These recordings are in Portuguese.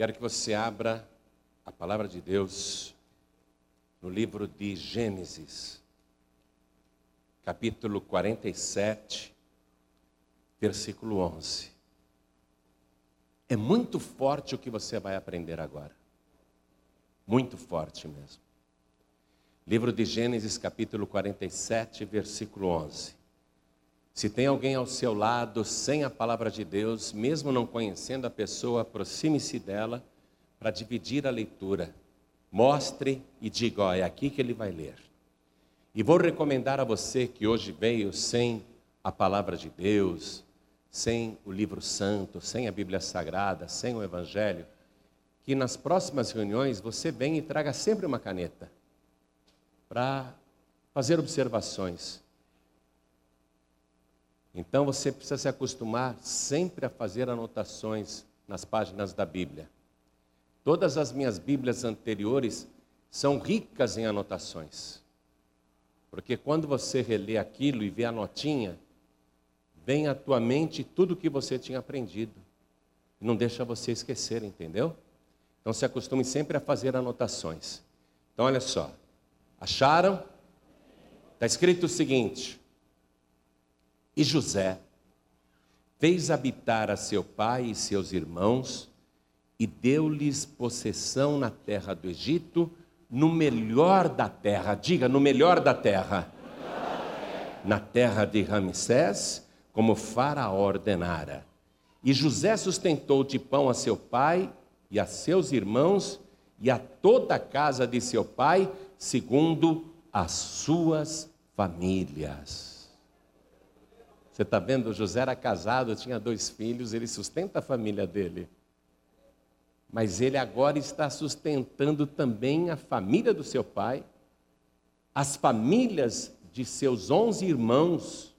Quero que você abra a palavra de Deus no livro de Gênesis, capítulo 47, versículo 11. É muito forte o que você vai aprender agora. Muito forte mesmo. Livro de Gênesis, capítulo 47, versículo 11. Se tem alguém ao seu lado sem a palavra de Deus, mesmo não conhecendo a pessoa, aproxime-se dela para dividir a leitura. Mostre e diga: ó, é aqui que ele vai ler. E vou recomendar a você que hoje veio sem a palavra de Deus, sem o livro santo, sem a Bíblia Sagrada, sem o Evangelho, que nas próximas reuniões você venha e traga sempre uma caneta para fazer observações. Então você precisa se acostumar sempre a fazer anotações nas páginas da Bíblia. Todas as minhas Bíblias anteriores são ricas em anotações. Porque quando você relê aquilo e vê a notinha, vem à tua mente tudo o que você tinha aprendido. Não deixa você esquecer, entendeu? Então se acostume sempre a fazer anotações. Então olha só. Acharam? Está escrito o seguinte: e José fez habitar a seu pai e seus irmãos e deu-lhes possessão na terra do Egito, no melhor da terra. Diga, no melhor da terra. Na terra de Ramsés, como Faraó ordenara. E José sustentou de pão a seu pai e a seus irmãos e a toda a casa de seu pai, segundo as suas famílias. Você está vendo? José era casado, tinha dois filhos, ele sustenta a família dele. Mas ele agora está sustentando também a família do seu pai, as famílias de seus onze irmãos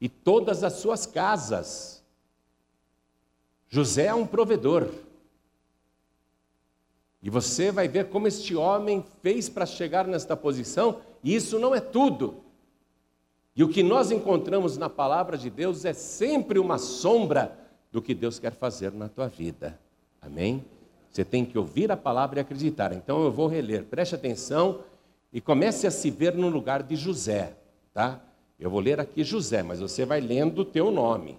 e todas as suas casas. José é um provedor. E você vai ver como este homem fez para chegar nesta posição, e isso não é tudo. E o que nós encontramos na palavra de Deus é sempre uma sombra do que Deus quer fazer na tua vida. Amém? Você tem que ouvir a palavra e acreditar. Então eu vou reler, preste atenção e comece a se ver no lugar de José, tá? Eu vou ler aqui José, mas você vai lendo o teu nome.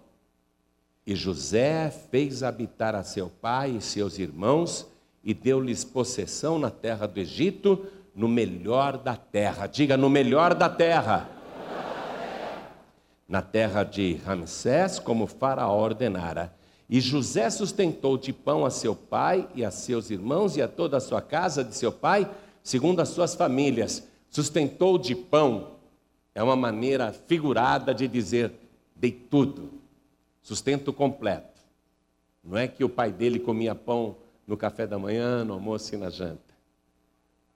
E José fez habitar a seu pai e seus irmãos e deu-lhes possessão na terra do Egito, no melhor da terra. Diga, no melhor da terra na terra de Ramsés, como Faraó ordenara. E José sustentou de pão a seu pai e a seus irmãos e a toda a sua casa de seu pai, segundo as suas famílias. Sustentou de pão é uma maneira figurada de dizer dei tudo, sustento completo. Não é que o pai dele comia pão no café da manhã, no almoço e na janta.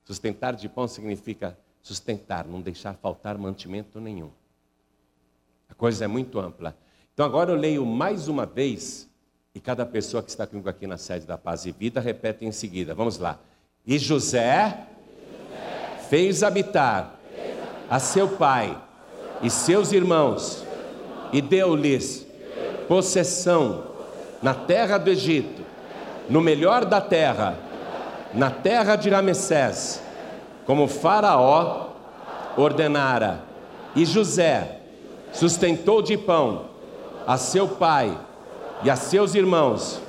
Sustentar de pão significa sustentar, não deixar faltar mantimento nenhum. A coisa é muito ampla. Então agora eu leio mais uma vez, e cada pessoa que está comigo aqui na sede da Paz e Vida repete em seguida. Vamos lá. E José, fez habitar a seu pai e seus irmãos, e deu-lhes possessão na terra do Egito, no melhor da terra, na terra de Ramessés, como Faraó ordenara. E José, sustentou de pão a seu pai e a seus irmãos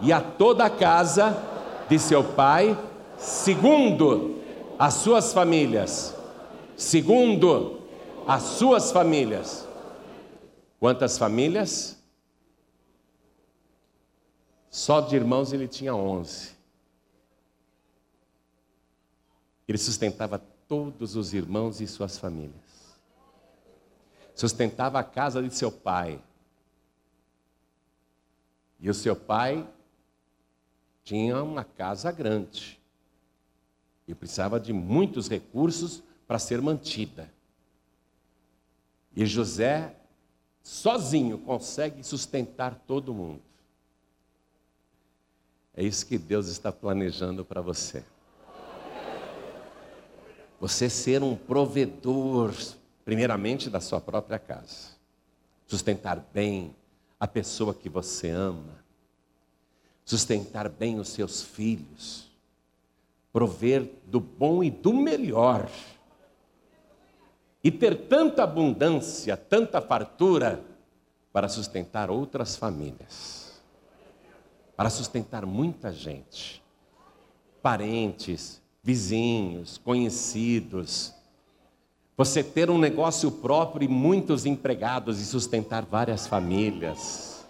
e a toda a casa de seu pai, segundo as suas famílias. Segundo as suas famílias. Quantas famílias? Só de irmãos ele tinha onze. Ele sustentava todos os irmãos e suas famílias sustentava a casa de seu pai. E o seu pai tinha uma casa grande e precisava de muitos recursos para ser mantida. E José, sozinho, consegue sustentar todo mundo. É isso que Deus está planejando para você. Você ser um provedor primeiramente da sua própria casa, sustentar bem a pessoa que você ama, sustentar bem os seus filhos, prover do bom e do melhor, e ter tanta abundância, tanta fartura, para sustentar outras famílias, para sustentar muita gente, parentes, vizinhos, conhecidos. Você ter um negócio próprio e muitos empregados e sustentar várias famílias.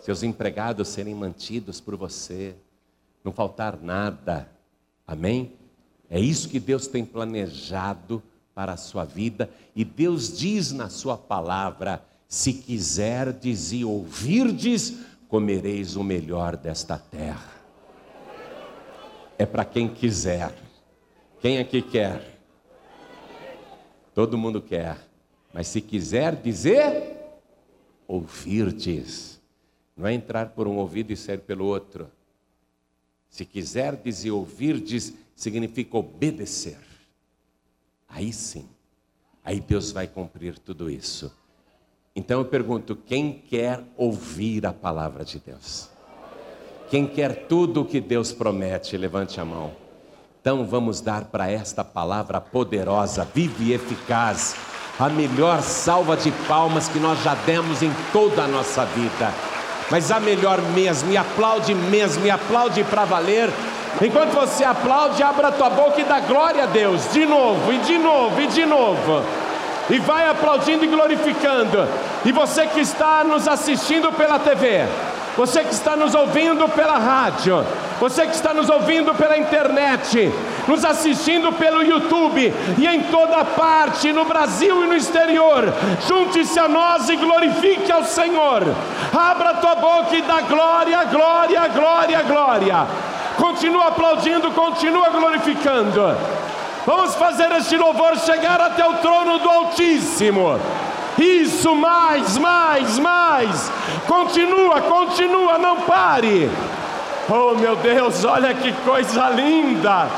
Seus empregados serem mantidos por você, não faltar nada. Amém? É isso que Deus tem planejado para a sua vida e Deus diz na sua palavra: se quiserdes e ouvirdes, comereis o melhor desta terra. É para quem quiser. Quem aqui quer? Todo mundo quer. Mas se quiser dizer, ouvirdes. Não é entrar por um ouvido e sair pelo outro. Se quiser dizer ouvirdes, significa obedecer. Aí sim, aí Deus vai cumprir tudo isso. Então eu pergunto: quem quer ouvir a palavra de Deus? Quem quer tudo o que Deus promete, levante a mão. Então vamos dar para esta palavra poderosa, viva e eficaz, a melhor salva de palmas que nós já demos em toda a nossa vida. Mas a melhor mesmo, e aplaude mesmo, e aplaude para valer. Enquanto você aplaude, abra tua boca e dá glória a Deus, de novo, e de novo, e de novo e vai aplaudindo e glorificando. E você que está nos assistindo pela TV, você que está nos ouvindo pela rádio, você que está nos ouvindo pela internet, nos assistindo pelo YouTube e em toda parte, no Brasil e no exterior, junte-se a nós e glorifique ao Senhor. Abra tua boca e dá glória, glória, glória, glória. Continua aplaudindo, continua glorificando. Vamos fazer este louvor chegar até o trono do Altíssimo. Isso, mais, mais, mais. Continua, continua, não pare. Oh meu Deus, olha que coisa linda.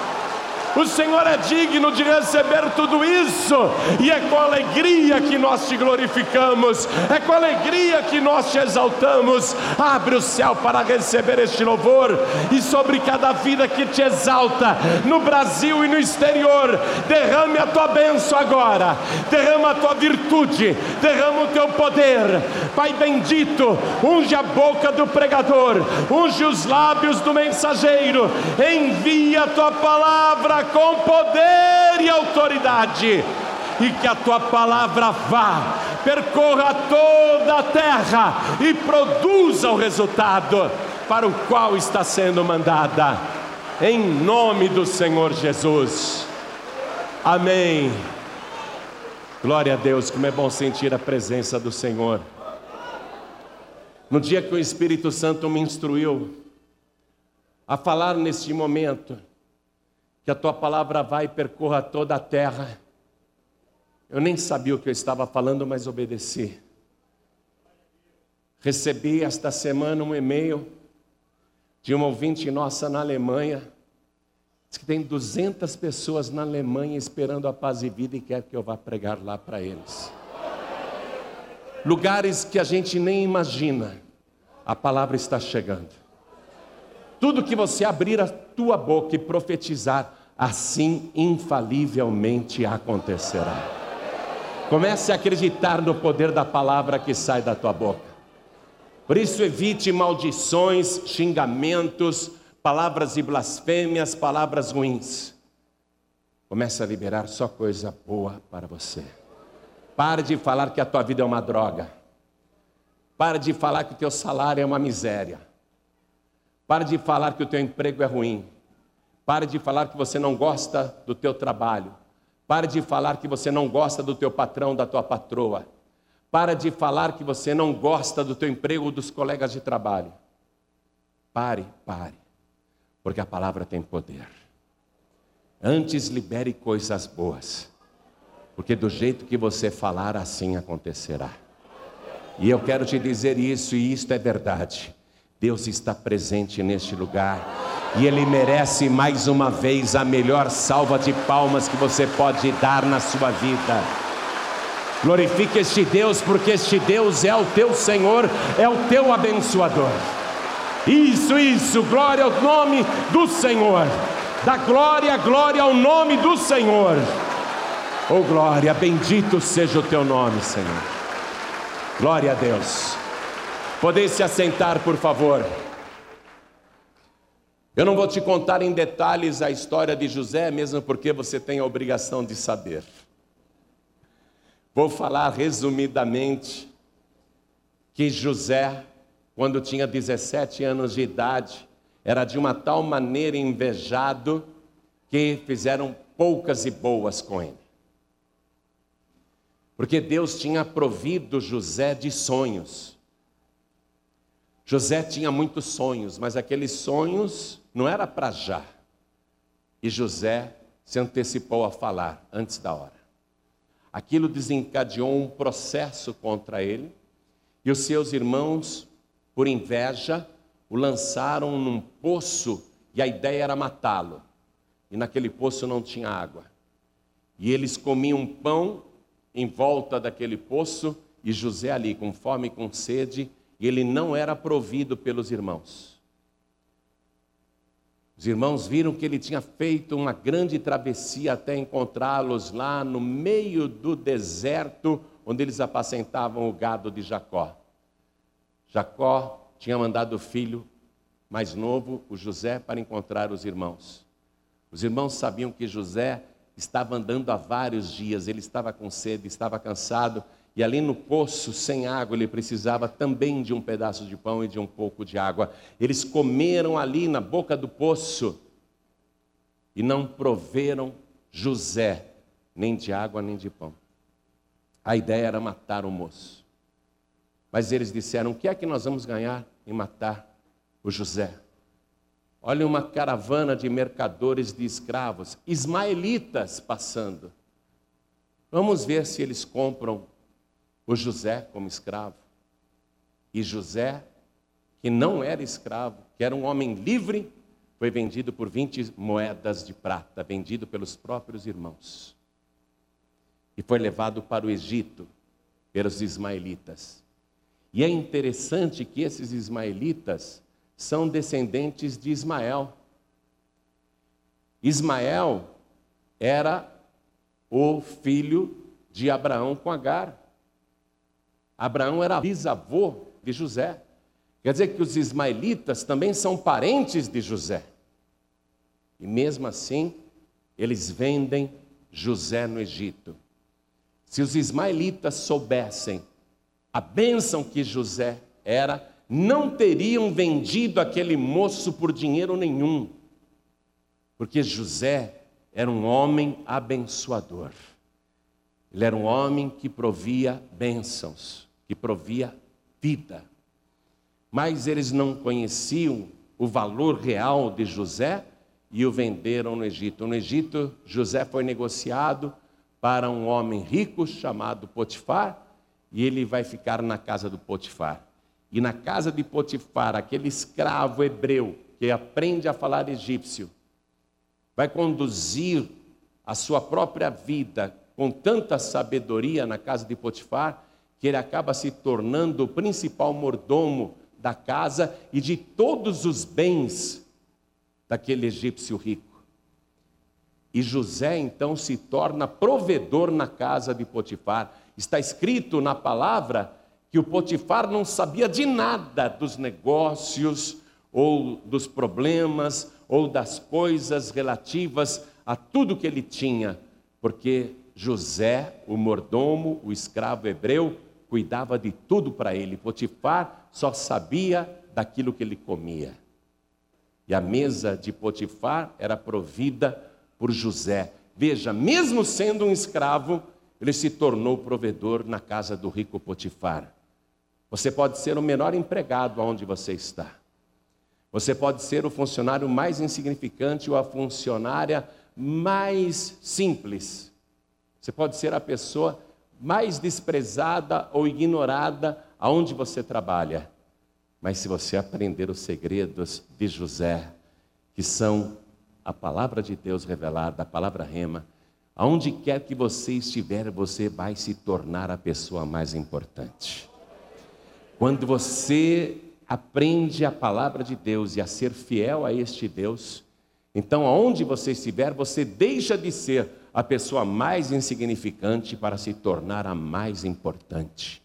O Senhor é digno de receber tudo isso, e é com alegria que nós te glorificamos, é com alegria que nós te exaltamos. Abre o céu para receber este louvor, e sobre cada vida que te exalta, no Brasil e no exterior, derrame a tua bênção agora, derrama a tua virtude, derrama o teu poder. Pai bendito, unge a boca do pregador, unge os lábios do mensageiro, envia a tua palavra com poder e autoridade, e que a tua palavra vá, percorra toda a terra e produza o resultado para o qual está sendo mandada, em nome do Senhor Jesus. Amém. Glória a Deus, como é bom sentir a presença do Senhor. No dia que o Espírito Santo me instruiu a falar neste momento, que a tua palavra vai e percorra toda a terra. Eu nem sabia o que eu estava falando, mas obedeci. Recebi esta semana um e-mail de uma ouvinte nossa na Alemanha. Diz que tem 200 pessoas na Alemanha esperando a paz e vida e quer que eu vá pregar lá para eles. Lugares que a gente nem imagina, a palavra está chegando. Tudo que você abrir a tua boca e profetizar, assim infalivelmente acontecerá. Comece a acreditar no poder da palavra que sai da tua boca. Por isso, evite maldições, xingamentos, palavras de blasfêmias, palavras ruins. Comece a liberar só coisa boa para você. Pare de falar que a tua vida é uma droga. Pare de falar que o teu salário é uma miséria. Pare de falar que o teu emprego é ruim. Pare de falar que você não gosta do teu trabalho. Pare de falar que você não gosta do teu patrão, da tua patroa. Para de falar que você não gosta do teu emprego ou dos colegas de trabalho. Pare, pare. Porque a palavra tem poder. Antes libere coisas boas. Porque do jeito que você falar, assim acontecerá. E eu quero te dizer isso, e isto é verdade. Deus está presente neste lugar e Ele merece mais uma vez a melhor salva de palmas que você pode dar na sua vida. Glorifique este Deus, porque este Deus é o teu Senhor, é o teu abençoador. Isso, isso, glória ao nome do Senhor. Da glória, glória ao nome do Senhor. Oh glória, bendito seja o teu nome, Senhor. Glória a Deus. Podem se assentar, por favor. Eu não vou te contar em detalhes a história de José, mesmo porque você tem a obrigação de saber. Vou falar resumidamente que José, quando tinha 17 anos de idade, era de uma tal maneira invejado que fizeram poucas e boas com ele. Porque Deus tinha provido José de sonhos. José tinha muitos sonhos, mas aqueles sonhos não era para já. E José se antecipou a falar antes da hora. Aquilo desencadeou um processo contra ele, e os seus irmãos, por inveja, o lançaram num poço e a ideia era matá-lo. E naquele poço não tinha água. E eles comiam pão em volta daquele poço e José ali com fome e com sede, e ele não era provido pelos irmãos. Os irmãos viram que ele tinha feito uma grande travessia até encontrá-los lá no meio do deserto, onde eles apacentavam o gado de Jacó. Jacó tinha mandado o filho mais novo, o José, para encontrar os irmãos. Os irmãos sabiam que José estava andando há vários dias, ele estava com sede, estava cansado, e ali no poço, sem água, ele precisava também de um pedaço de pão e de um pouco de água. Eles comeram ali na boca do poço e não proveram José nem de água nem de pão. A ideia era matar o moço. Mas eles disseram: o que é que nós vamos ganhar em matar o José? Olha uma caravana de mercadores de escravos, ismaelitas passando. Vamos ver se eles compram o José como escravo. E José, que não era escravo, que era um homem livre, foi vendido por 20 moedas de prata, vendido pelos próprios irmãos. E foi levado para o Egito pelos ismaelitas. E é interessante que esses ismaelitas são descendentes de Ismael. Ismael era o filho de Abraão com Agar. Abraão era bisavô de José. Quer dizer que os ismaelitas também são parentes de José. E mesmo assim, eles vendem José no Egito. Se os ismaelitas soubessem a bênção que José era, não teriam vendido aquele moço por dinheiro nenhum, porque José era um homem abençoador. Ele era um homem que provia bênçãos que provia vida. Mas eles não conheciam o valor real de José e o venderam no Egito. No Egito, José foi negociado para um homem rico chamado Potifar, e ele vai ficar na casa do Potifar. E na casa de Potifar, aquele escravo hebreu que aprende a falar egípcio, vai conduzir a sua própria vida com tanta sabedoria na casa de Potifar, que ele acaba se tornando o principal mordomo da casa e de todos os bens daquele egípcio rico. E José então se torna provedor na casa de Potifar. Está escrito na palavra que o Potifar não sabia de nada dos negócios ou dos problemas ou das coisas relativas a tudo que ele tinha, porque José, o mordomo, o escravo hebreu, cuidava de tudo para ele. Potifar só sabia daquilo que ele comia. E a mesa de Potifar era provida por José. Veja, mesmo sendo um escravo, ele se tornou provedor na casa do rico Potifar. Você pode ser o menor empregado aonde você está. Você pode ser o funcionário mais insignificante ou a funcionária mais simples. Você pode ser a pessoa mais desprezada ou ignorada aonde você trabalha. Mas se você aprender os segredos de José, que são a palavra de Deus revelada, a palavra rema, aonde quer que você estiver, você vai se tornar a pessoa mais importante. Quando você aprende a palavra de Deus e a ser fiel a este Deus, então aonde você estiver, você deixa de ser a pessoa mais insignificante para se tornar a mais importante.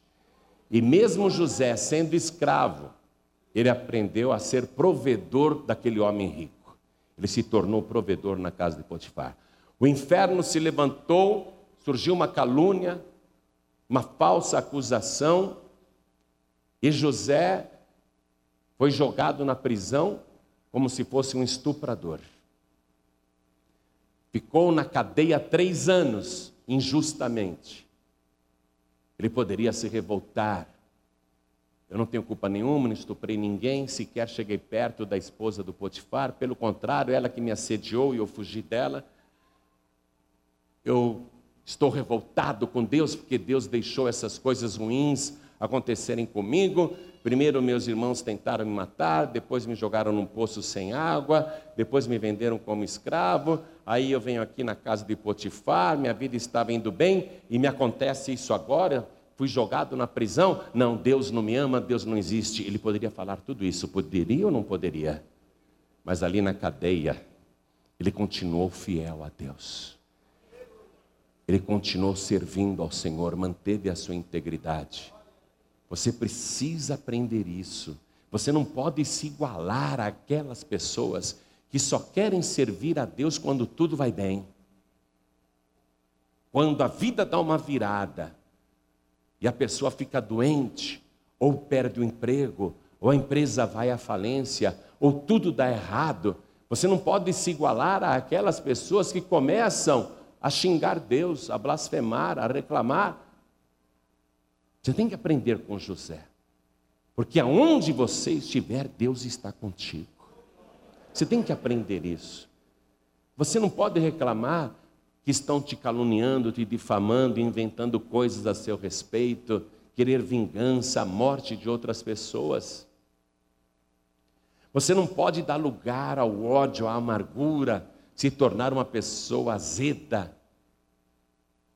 E mesmo José sendo escravo, ele aprendeu a ser provedor daquele homem rico. Ele se tornou provedor na casa de Potifar. O inferno se levantou, surgiu uma calúnia, uma falsa acusação, e José foi jogado na prisão como se fosse um estuprador. Ficou na cadeia três anos, injustamente. Ele poderia se revoltar. Eu não tenho culpa nenhuma, não estuprei ninguém, sequer cheguei perto da esposa do Potifar, pelo contrário, ela que me assediou e eu fugi dela. Eu estou revoltado com Deus porque Deus deixou essas coisas ruins acontecerem comigo. Primeiro, meus irmãos tentaram me matar, depois me jogaram num poço sem água, depois me venderam como escravo. Aí eu venho aqui na casa de Potifar, minha vida estava indo bem e me acontece isso agora. Fui jogado na prisão. Não, Deus não me ama, Deus não existe. Ele poderia falar tudo isso, poderia ou não poderia? Mas ali na cadeia, ele continuou fiel a Deus. Ele continuou servindo ao Senhor, manteve a sua integridade. Você precisa aprender isso. Você não pode se igualar àquelas pessoas que só querem servir a Deus quando tudo vai bem. Quando a vida dá uma virada e a pessoa fica doente, ou perde o emprego, ou a empresa vai à falência, ou tudo dá errado, você não pode se igualar àquelas pessoas que começam a xingar Deus, a blasfemar, a reclamar você tem que aprender com José. Porque aonde você estiver, Deus está contigo. Você tem que aprender isso. Você não pode reclamar que estão te caluniando, te difamando, inventando coisas a seu respeito, querer vingança, a morte de outras pessoas. Você não pode dar lugar ao ódio, à amargura, se tornar uma pessoa azeda,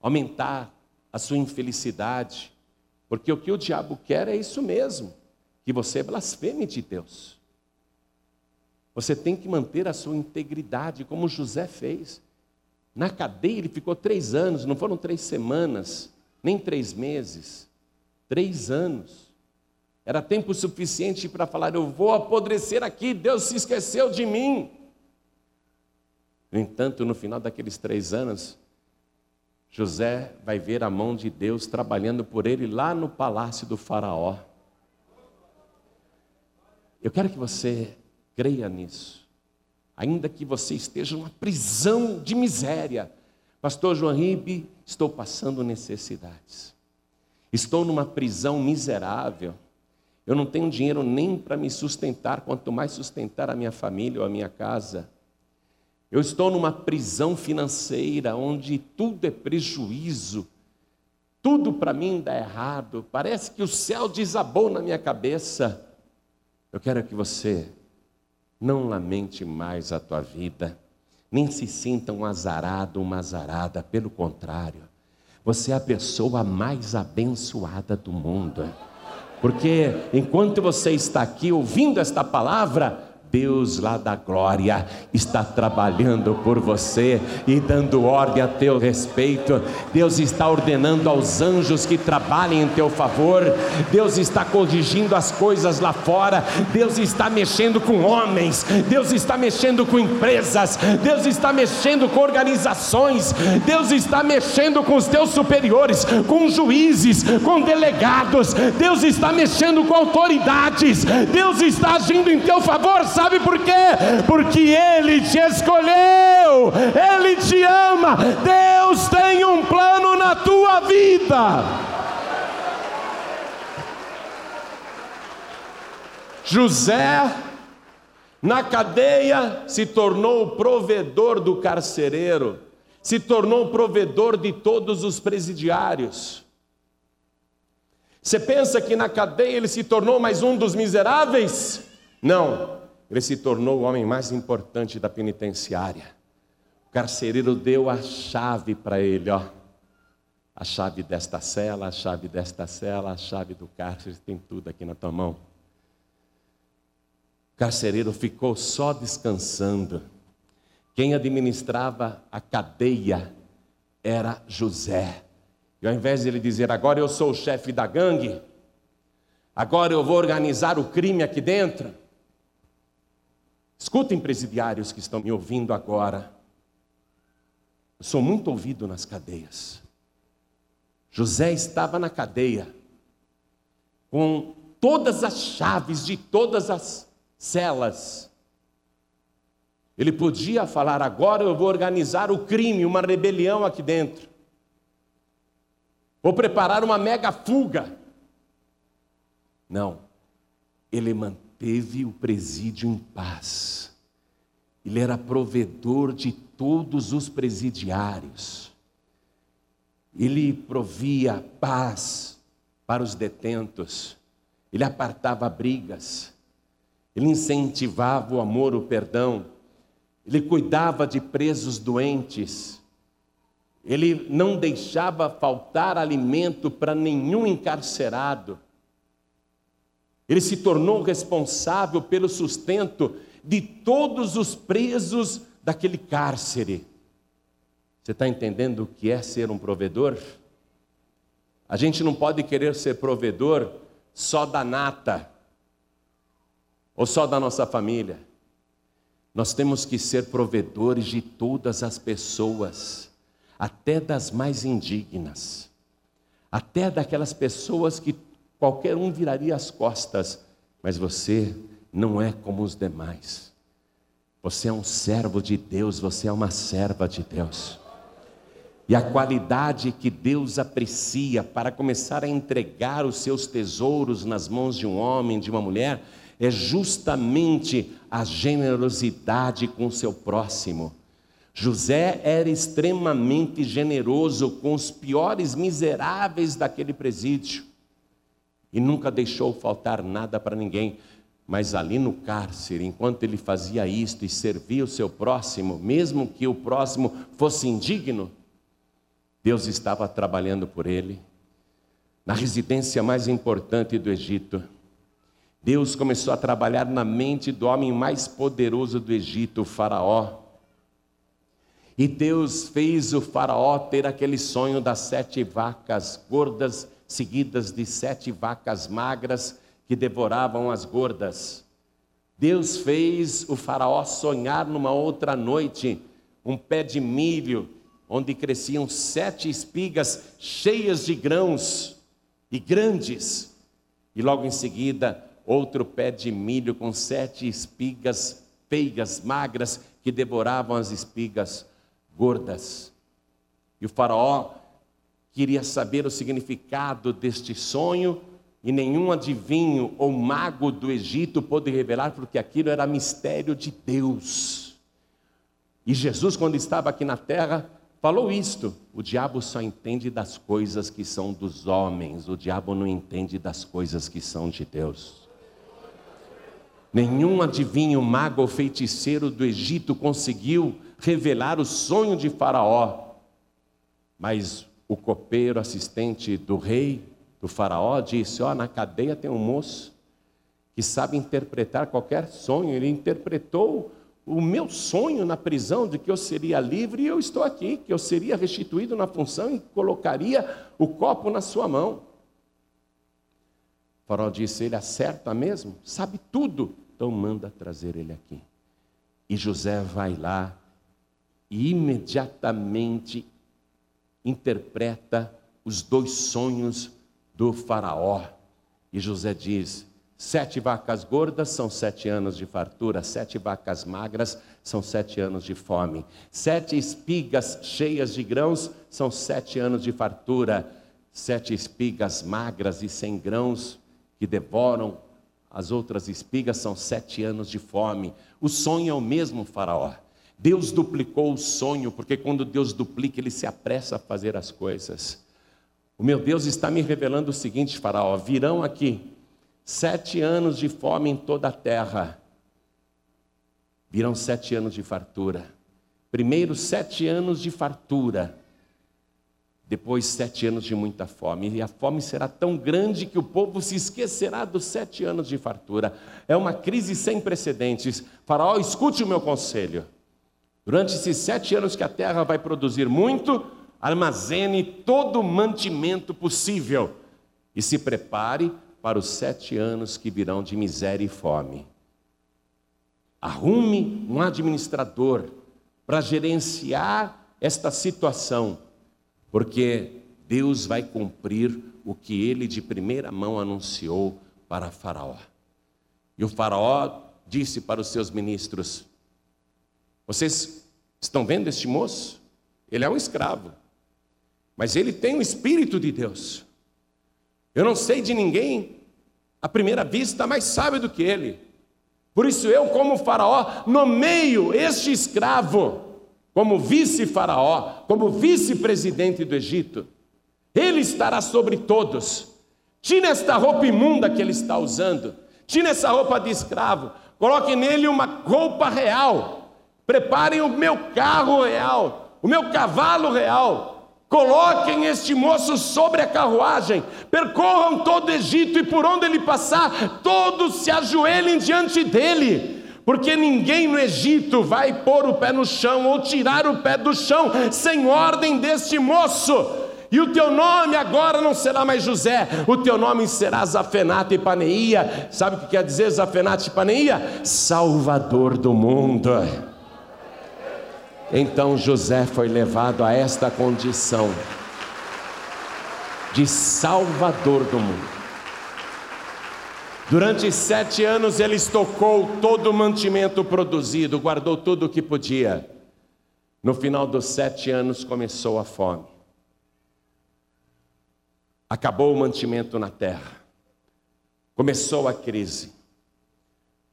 aumentar a sua infelicidade. Porque o que o diabo quer é isso mesmo, que você blasfeme de Deus. Você tem que manter a sua integridade, como José fez. Na cadeia ele ficou três anos, não foram três semanas, nem três meses, três anos. Era tempo suficiente para falar: eu vou apodrecer aqui, Deus se esqueceu de mim. No entanto, no final daqueles três anos, José vai ver a mão de Deus trabalhando por ele lá no palácio do Faraó. Eu quero que você creia nisso, ainda que você esteja numa prisão de miséria. Pastor João Ribe, estou passando necessidades. Estou numa prisão miserável. Eu não tenho dinheiro nem para me sustentar, quanto mais sustentar a minha família ou a minha casa. Eu estou numa prisão financeira onde tudo é prejuízo, tudo para mim dá errado, parece que o céu desabou na minha cabeça. Eu quero que você não lamente mais a tua vida, nem se sinta um azarado, uma azarada, pelo contrário, você é a pessoa mais abençoada do mundo. Porque enquanto você está aqui ouvindo esta palavra, Deus lá da glória está trabalhando por você e dando ordem a teu respeito. Deus está ordenando aos anjos que trabalhem em teu favor. Deus está corrigindo as coisas lá fora. Deus está mexendo com homens. Deus está mexendo com empresas. Deus está mexendo com organizações. Deus está mexendo com os teus superiores, com juízes, com delegados. Deus está mexendo com autoridades. Deus está agindo em teu favor, sabe? Sabe por quê? Porque Ele te escolheu, Ele te ama. Deus tem um plano na tua vida. José, na cadeia, se tornou o provedor do carcereiro, se tornou o provedor de todos os presidiários. Você pensa que na cadeia ele se tornou mais um dos miseráveis? Não ele se tornou o homem mais importante da penitenciária. O carcereiro deu a chave para ele, ó. A chave desta cela, a chave desta cela, a chave do cárcere, tem tudo aqui na tua mão. O carcereiro ficou só descansando. Quem administrava a cadeia era José. E ao invés de ele dizer, agora eu sou o chefe da gangue, agora eu vou organizar o crime aqui dentro. Escutem, presidiários que estão me ouvindo agora. Eu sou muito ouvido nas cadeias. José estava na cadeia com todas as chaves de todas as celas. Ele podia falar: agora eu vou organizar o crime, uma rebelião aqui dentro. Vou preparar uma mega fuga. Não, ele manteve o presídio em paz. Ele era provedor de todos os presidiários. Ele provia paz para os detentos. Ele apartava brigas. Ele incentivava o amor, o perdão. Ele cuidava de presos doentes. Ele não deixava faltar alimento para nenhum encarcerado. Ele se tornou responsável pelo sustento de todos os presos daquele cárcere. Você está entendendo o que é ser um provedor? A gente não pode querer ser provedor só da nata ou só da nossa família. Nós temos que ser provedores de todas as pessoas até das mais indignas, até daquelas pessoas que qualquer um viraria as costas, mas você não é como os demais. Você é um servo de Deus, você é uma serva de Deus. E a qualidade que Deus aprecia para começar a entregar os seus tesouros nas mãos de um homem, de uma mulher, é justamente a generosidade com o seu próximo. José era extremamente generoso com os piores miseráveis daquele presídio e nunca deixou faltar nada para ninguém. Mas ali no cárcere, enquanto ele fazia isto e servia o seu próximo, mesmo que o próximo fosse indigno, Deus estava trabalhando por ele. Na residência mais importante do Egito, Deus começou a trabalhar na mente do homem mais poderoso do Egito, o Faraó. E Deus fez o Faraó ter aquele sonho das sete vacas gordas, seguidas de sete vacas magras que devoravam as gordas. Deus fez o Faraó sonhar numa outra noite um pé de milho, onde cresciam sete espigas cheias de grãos e grandes. E logo em seguida, outro pé de milho com sete espigas feias, magras, que devoravam as espigas gordas. E o Faraó queria saber o significado deste sonho, e nenhum adivinho ou mago do Egito pôde revelar, porque aquilo era mistério de Deus. E Jesus, quando estava aqui na terra, falou isto: o diabo só entende das coisas que são dos homens, o diabo não entende das coisas que são de Deus. Nenhum adivinho, mago ou feiticeiro do Egito conseguiu revelar o sonho de Faraó. Mas o copeiro assistente do rei, do Faraó, disse: Ó, oh, na cadeia tem um moço que sabe interpretar qualquer sonho. Ele interpretou o meu sonho na prisão de que eu seria livre e eu estou aqui, que eu seria restituído na função e colocaria o copo na sua mão. O faraó disse: Ele acerta mesmo? Sabe tudo. Então manda trazer ele aqui. E José vai lá e imediatamente interpreta os dois sonhos do Faraó. E José diz: sete vacas gordas são sete anos de fartura, sete vacas magras são sete anos de fome, sete espigas cheias de grãos são sete anos de fartura, sete espigas magras e sem grãos que devoram as outras espigas são sete anos de fome. O sonho é o mesmo, Faraó. Deus duplicou o sonho, porque quando Deus duplica, ele se apressa a fazer as coisas. O meu Deus está me revelando o seguinte, Faraó: virão aqui sete anos de fome em toda a terra, virão sete anos de fartura. Primeiro, sete anos de fartura, depois sete anos de muita fome, e a fome será tão grande que o povo se esquecerá dos sete anos de fartura. É uma crise sem precedentes. Faraó, escute o meu conselho. Durante esses sete anos que a terra vai produzir muito, armazene todo o mantimento possível e se prepare para os sete anos que virão de miséria e fome. Arrume um administrador para gerenciar esta situação porque Deus vai cumprir o que ele de primeira mão anunciou para Faraó. E o Faraó disse para os seus ministros: Vocês estão vendo este moço? Ele é um escravo, mas ele tem o Espírito de Deus. Eu não sei de ninguém, à primeira vista, mais sábio do que ele. Por isso, eu, como Faraó, nomeio este escravo como vice-faraó, como vice-presidente do Egito. Ele estará sobre todos. Tire esta roupa imunda que ele está usando, tire essa roupa de escravo, coloque nele uma roupa real, preparem o meu carro real, o meu cavalo real, Coloquem este moço sobre a carruagem, percorram todo o Egito e por onde ele passar, todos se ajoelhem diante dele porque ninguém no Egito vai pôr o pé no chão ou tirar o pé do chão sem ordem deste moço. E o teu nome agora não será mais José, o teu nome será Zafenate e Paneia. Sabe o que quer dizer Zafenate e Paneia? Salvador do mundo. Então José foi levado a esta condição de Salvador do mundo. Durante sete anos ele estocou todo o mantimento produzido, guardou tudo o que podia. No final dos sete anos começou a fome. Acabou o mantimento na terra. Começou a crise.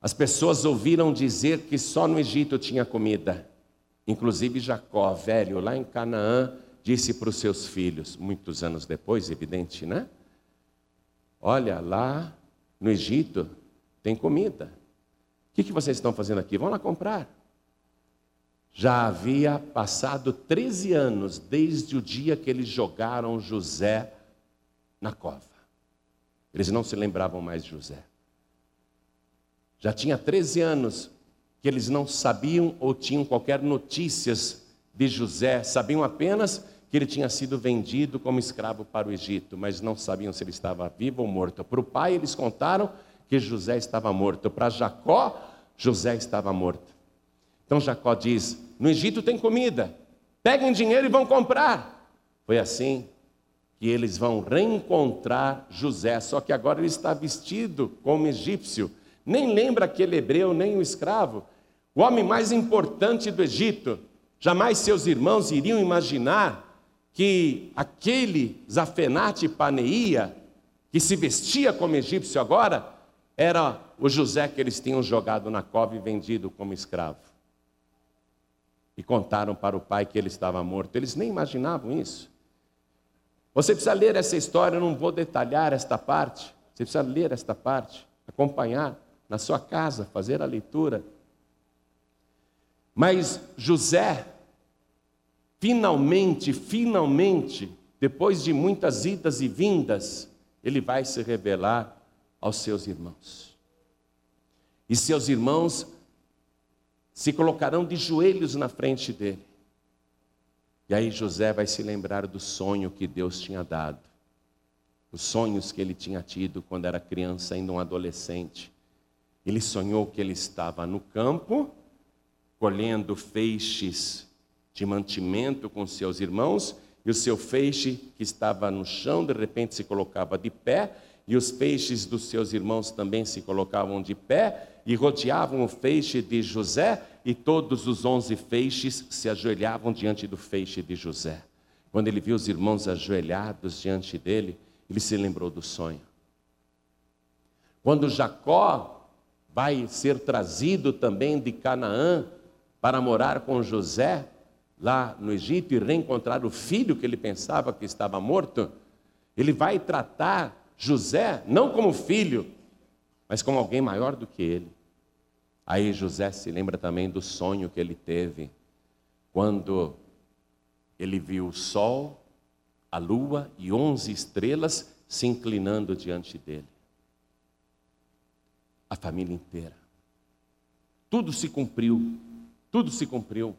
As pessoas ouviram dizer que só no Egito tinha comida. Inclusive Jacó, velho, lá em Canaã, disse para os seus filhos, muitos anos depois, evidente, né? Olha, lá no Egito tem comida. O que, que vocês estão fazendo aqui? Vão lá comprar. Já havia passado 13 anos desde o dia que eles jogaram José na cova. Eles não se lembravam mais de José. Já tinha 13 anos que eles não sabiam ou tinham qualquer notícias de José, sabiam apenas que ele tinha sido vendido como escravo para o Egito, mas não sabiam se ele estava vivo ou morto. Para o pai, eles contaram que José estava morto. Para Jacó, José estava morto. Então Jacó diz: No Egito tem comida, peguem dinheiro e vão comprar. Foi assim que eles vão reencontrar José, só que agora ele está vestido como egípcio. Nem lembra aquele hebreu, nem o escravo. O homem mais importante do Egito. Jamais seus irmãos iriam imaginar que aquele Zafenate Paneia, que se vestia como egípcio agora, era o José que eles tinham jogado na cova e vendido como escravo. E contaram para o pai que ele estava morto. Eles nem imaginavam isso. Você precisa ler essa história, eu não vou detalhar esta parte. Você precisa ler esta parte, acompanhar na sua casa, fazer a leitura. Mas José finalmente, finalmente, depois de muitas idas e vindas, ele vai se revelar aos seus irmãos. E seus irmãos se colocarão de joelhos na frente dele. E aí José vai se lembrar do sonho que Deus tinha dado, os sonhos que ele tinha tido quando era criança, ainda um adolescente. Ele sonhou que ele estava no campo, colhendo feixes de mantimento com seus irmãos, e o seu feixe que estava no chão, de repente se colocava de pé, e os feixes dos seus irmãos também se colocavam de pé, e rodeavam o feixe de José, e todos os onze feixes se ajoelhavam diante do feixe de José. Quando ele viu os irmãos ajoelhados diante dele, ele se lembrou do sonho. Quando Jacó vai ser trazido também de Canaã para morar com José, lá no Egito e reencontrar o filho que ele pensava que estava morto, ele vai tratar José não como filho, mas como alguém maior do que ele. Aí José se lembra também do sonho que ele teve quando ele viu o sol a lua e onze estrelas se inclinando diante dele. A família inteira. Tudo se cumpriu, tudo se cumpriu.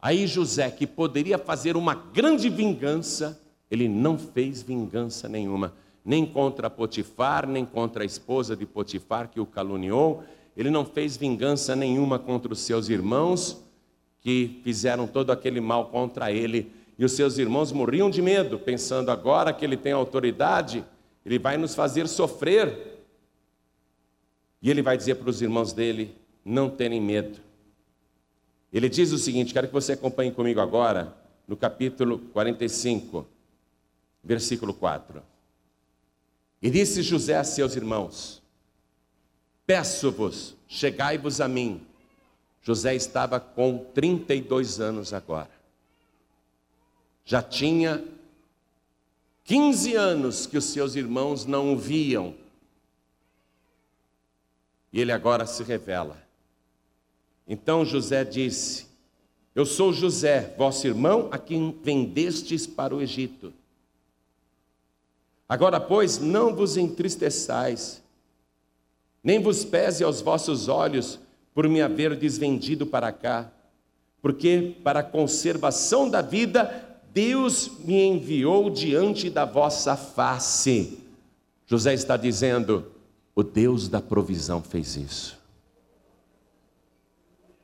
Aí José, que poderia fazer uma grande vingança, ele não fez vingança nenhuma, nem contra Potifar, nem contra a esposa de Potifar que o caluniou, ele não fez vingança nenhuma contra os seus irmãos que fizeram todo aquele mal contra ele. E os seus irmãos morriam de medo, pensando agora que ele tem autoridade, ele vai nos fazer sofrer. E ele vai dizer para os irmãos dele: não terem medo. Ele diz o seguinte: quero que você acompanhe comigo agora, no capítulo 45, versículo 4. E disse José a seus irmãos: Peço-vos, chegai-vos a mim. José estava com 32 anos agora. Já tinha 15 anos que os seus irmãos não o viam. E ele agora se revela. Então José disse: Eu sou José, vosso irmão, a quem vendestes para o Egito. Agora, pois, não vos entristeçais nem vos pese aos vossos olhos por me haver desvendido para cá, porque para a conservação da vida Deus me enviou diante da vossa face. José está dizendo: o Deus da provisão fez isso.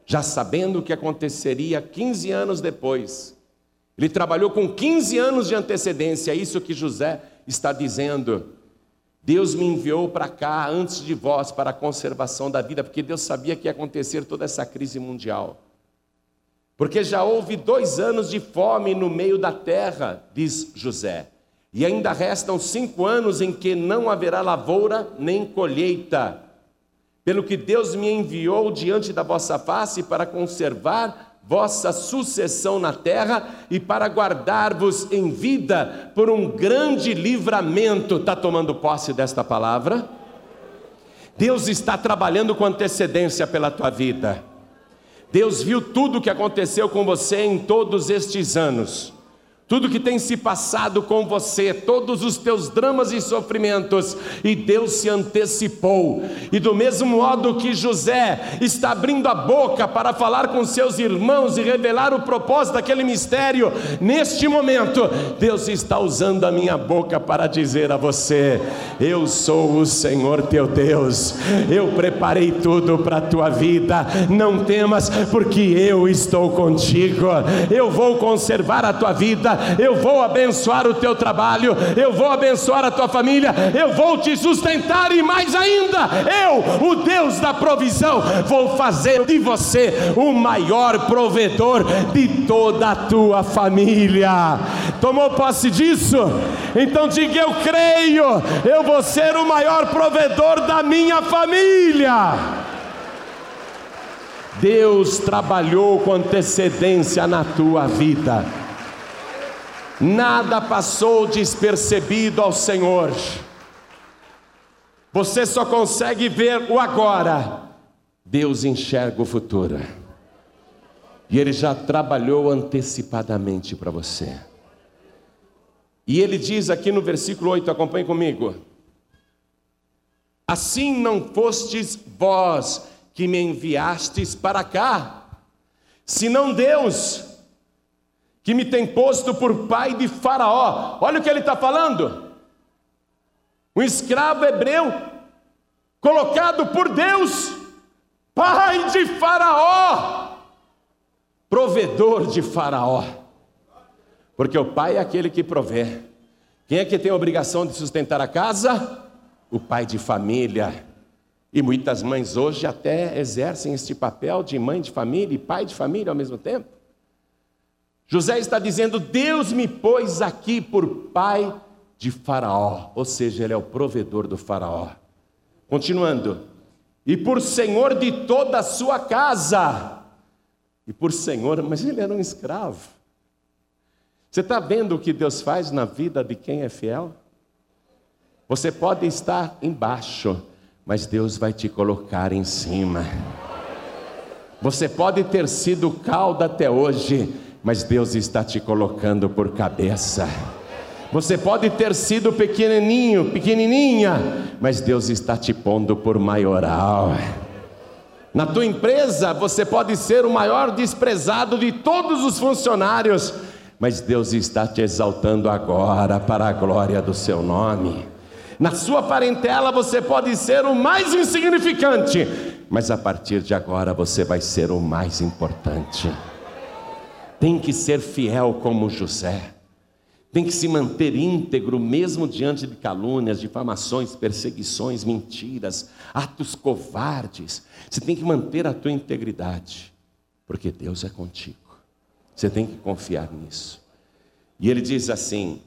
Já sabendo o que aconteceria 15 anos depois, ele trabalhou com 15 anos de antecedência, é isso que José está dizendo. Deus me enviou para cá antes de vós para a conservação da vida, porque Deus sabia que ia acontecer toda essa crise mundial. Porque já houve dois anos de fome no meio da terra, diz José, e ainda restam cinco anos em que não haverá lavoura nem colheita. Pelo que Deus me enviou diante da vossa face para conservar vossa sucessão na terra e para guardar-vos em vida por um grande livramento. Está tomando posse desta palavra? Deus está trabalhando com antecedência pela tua vida. Deus viu tudo o que aconteceu com você em todos estes anos tudo que tem se passado com você, todos os teus dramas e sofrimentos, e Deus se antecipou. E do mesmo modo que José está abrindo a boca para falar com seus irmãos e revelar o propósito daquele mistério, neste momento, Deus está usando a minha boca para dizer a você: Eu sou o Senhor teu Deus, eu preparei tudo para a tua vida, não temas, porque eu estou contigo, eu vou conservar a tua vida eu vou abençoar o teu trabalho, eu vou abençoar a tua família, eu vou te sustentar e mais ainda, eu, o Deus da provisão, vou fazer de você o maior provedor de toda a tua família. Tomou posse disso? Então diga: Eu creio, eu vou ser o maior provedor da minha família. Deus trabalhou com antecedência na tua vida. Nada passou despercebido ao Senhor. Você só consegue ver o agora. Deus enxerga o futuro. E Ele já trabalhou antecipadamente para você. E Ele diz aqui no versículo 8, acompanhe comigo. Assim não fostes vós que me enviastes para cá, senão Deus que me tem posto por pai de Faraó. Olha o que ele está falando. Um escravo hebreu, colocado por Deus, pai de Faraó, provedor de Faraó. Porque o pai é aquele que provê. Quem é que tem a obrigação de sustentar a casa? O pai de família. E muitas mães hoje até exercem este papel de mãe de família e pai de família ao mesmo tempo. José está dizendo: Deus me pôs aqui por pai de Faraó, ou seja, ele é o provedor do Faraó. Continuando, e por senhor de toda a sua casa, e por senhor, mas ele era um escravo. Você está vendo o que Deus faz na vida de quem é fiel? Você pode estar embaixo, mas Deus vai te colocar em cima. Você pode ter sido cauda até hoje, mas Deus está te colocando por cabeça. Você pode ter sido pequenininho, pequenininha, mas Deus está te pondo por maioral. Na tua empresa, você pode ser o maior desprezado de todos os funcionários, mas Deus está te exaltando agora para a glória do seu nome. Na sua parentela, você pode ser o mais insignificante, mas a partir de agora você vai ser o mais importante. Tem que ser fiel como José tem que se manter íntegro mesmo diante de calúnias, difamações, perseguições, mentiras, atos covardes. Você tem que manter a tua integridade, porque Deus é contigo. Você tem que confiar nisso. E ele diz assim: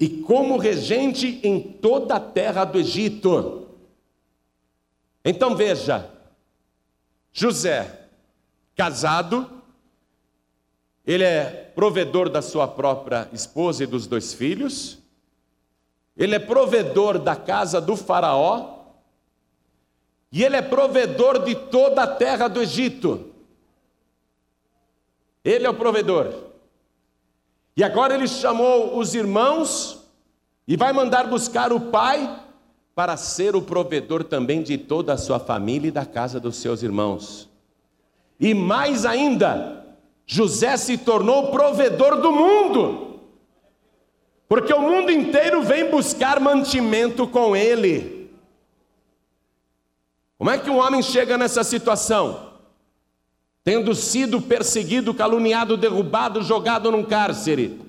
E como regente em toda a terra do Egito. Então veja, José, casado, ele é provedor da sua própria esposa e dos dois filhos, ele é provedor da casa do Faraó, e ele é provedor de toda a terra do Egito. Ele é o provedor. E agora ele chamou os irmãos e vai mandar buscar o pai para ser o provedor também de toda a sua família e da casa dos seus irmãos. E mais ainda, José se tornou provedor do mundo, porque o mundo inteiro vem buscar mantimento com ele. Como é que um homem chega nessa situação? Tendo sido perseguido, caluniado, derrubado, jogado num cárcere.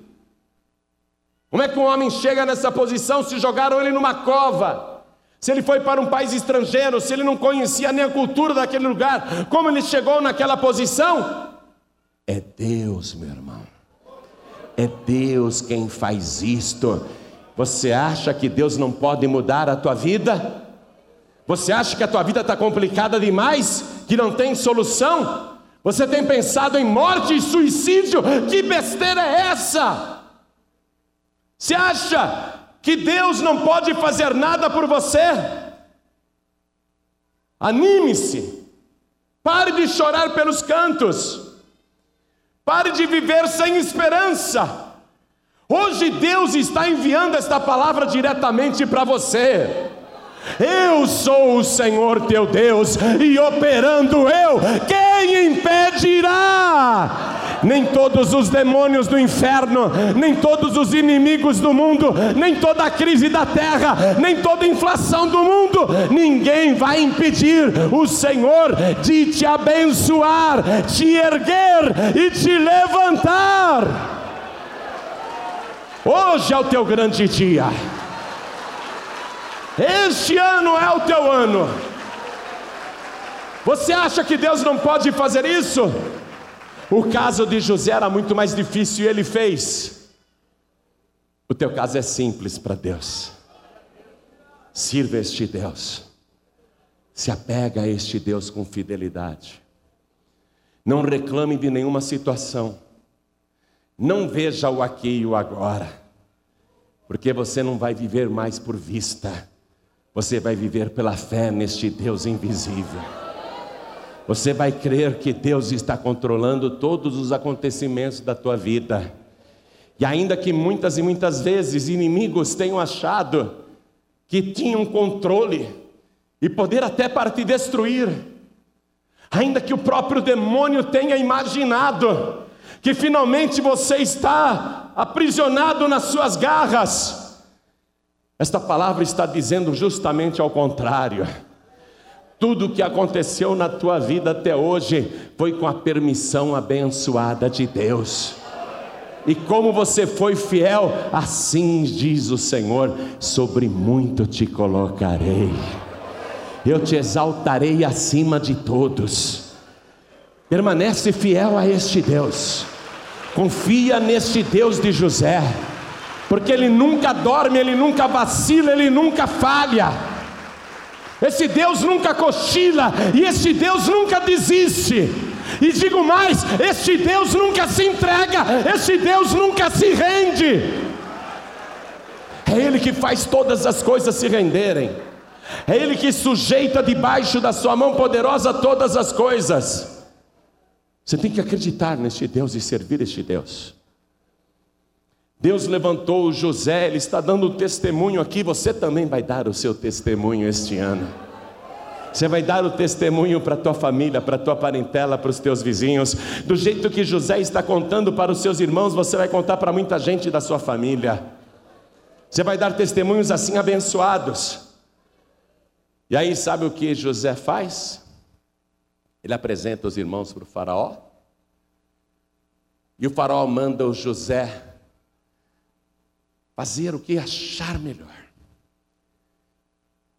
Como é que um homem chega nessa posição se jogaram ele numa cova? Se ele foi para um país estrangeiro, se ele não conhecia nem a cultura daquele lugar, como ele chegou naquela posição? É Deus, meu irmão. É Deus quem faz isto. Você acha que Deus não pode mudar a tua vida? Você acha que a tua vida está complicada demais? Que não tem solução? Você tem pensado em morte e suicídio? Que besteira é essa? Você acha que Deus não pode fazer nada por você? Anime-se, pare de chorar pelos cantos. Pare de viver sem esperança. Hoje Deus está enviando esta palavra diretamente para você. Eu sou o Senhor teu Deus, e operando eu, quem impedirá? Nem todos os demônios do inferno, nem todos os inimigos do mundo, nem toda a crise da terra, nem toda a inflação do mundo, ninguém vai impedir o Senhor de te abençoar, te erguer e te levantar. Hoje é o teu grande dia. Este ano é o teu ano. Você acha que Deus não pode fazer isso? O caso de José era muito mais difícil e ele fez. O teu caso é simples para Deus. Sirva este Deus. Se apega a este Deus com fidelidade. Não reclame de nenhuma situação. Não veja o aqui e o agora. Porque você não vai viver mais por vista. Você vai viver pela fé neste Deus invisível. Você vai crer que Deus está controlando todos os acontecimentos da tua vida. E ainda que muitas e muitas vezes inimigos tenham achado que tinham controle e poder até para te destruir, ainda que o próprio demônio tenha imaginado que finalmente você está aprisionado nas suas garras, esta palavra está dizendo justamente ao contrário. Tudo o que aconteceu na tua vida até hoje foi com a permissão abençoada de Deus. E como você foi fiel, assim diz o Senhor: sobre muito te colocarei, eu te exaltarei acima de todos. Permanece fiel a este Deus, confia neste Deus de José, porque ele nunca dorme, ele nunca vacila, ele nunca falha. Esse Deus nunca cochila e esse Deus nunca desiste. E digo mais: este Deus nunca se entrega, este Deus nunca se rende. É Ele que faz todas as coisas se renderem, é Ele que sujeita debaixo da Sua mão poderosa todas as coisas. Você tem que acreditar neste Deus e servir este Deus. Deus levantou José, ele está dando testemunho aqui, você também vai dar o seu testemunho este ano. Você vai dar o testemunho para a tua família, para a tua parentela, para os teus vizinhos. Do jeito que José está contando para os seus irmãos, você vai contar para muita gente da sua família. Você vai dar testemunhos assim abençoados. E aí, sabe o que José faz? Ele apresenta os irmãos para o Faraó. E o Faraó manda o José fazer o que achar melhor.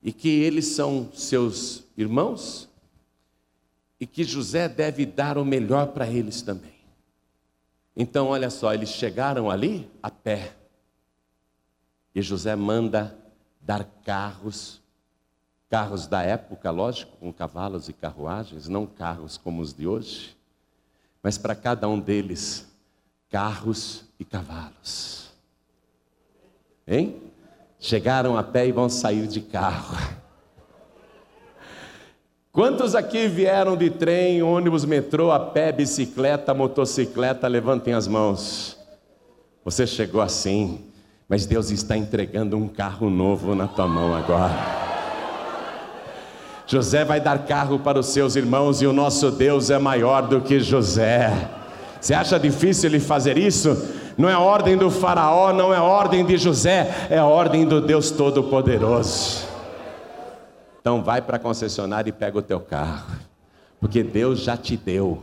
E que eles são seus irmãos e que José deve dar o melhor para eles também. Então, olha só, eles chegaram ali a pé. E José manda dar carros, carros da época, lógico, com cavalos e carruagens, não carros como os de hoje, mas para cada um deles, carros e cavalos. Hein? Chegaram a pé e vão sair de carro. Quantos aqui vieram de trem, ônibus, metrô, a pé, bicicleta, motocicleta? Levantem as mãos. Você chegou assim, mas Deus está entregando um carro novo na tua mão agora. José vai dar carro para os seus irmãos e o nosso Deus é maior do que José. Você acha difícil ele fazer isso? Não é ordem do Faraó, não é ordem de José, é ordem do Deus Todo-Poderoso. Então vai para a concessionária e pega o teu carro, porque Deus já te deu,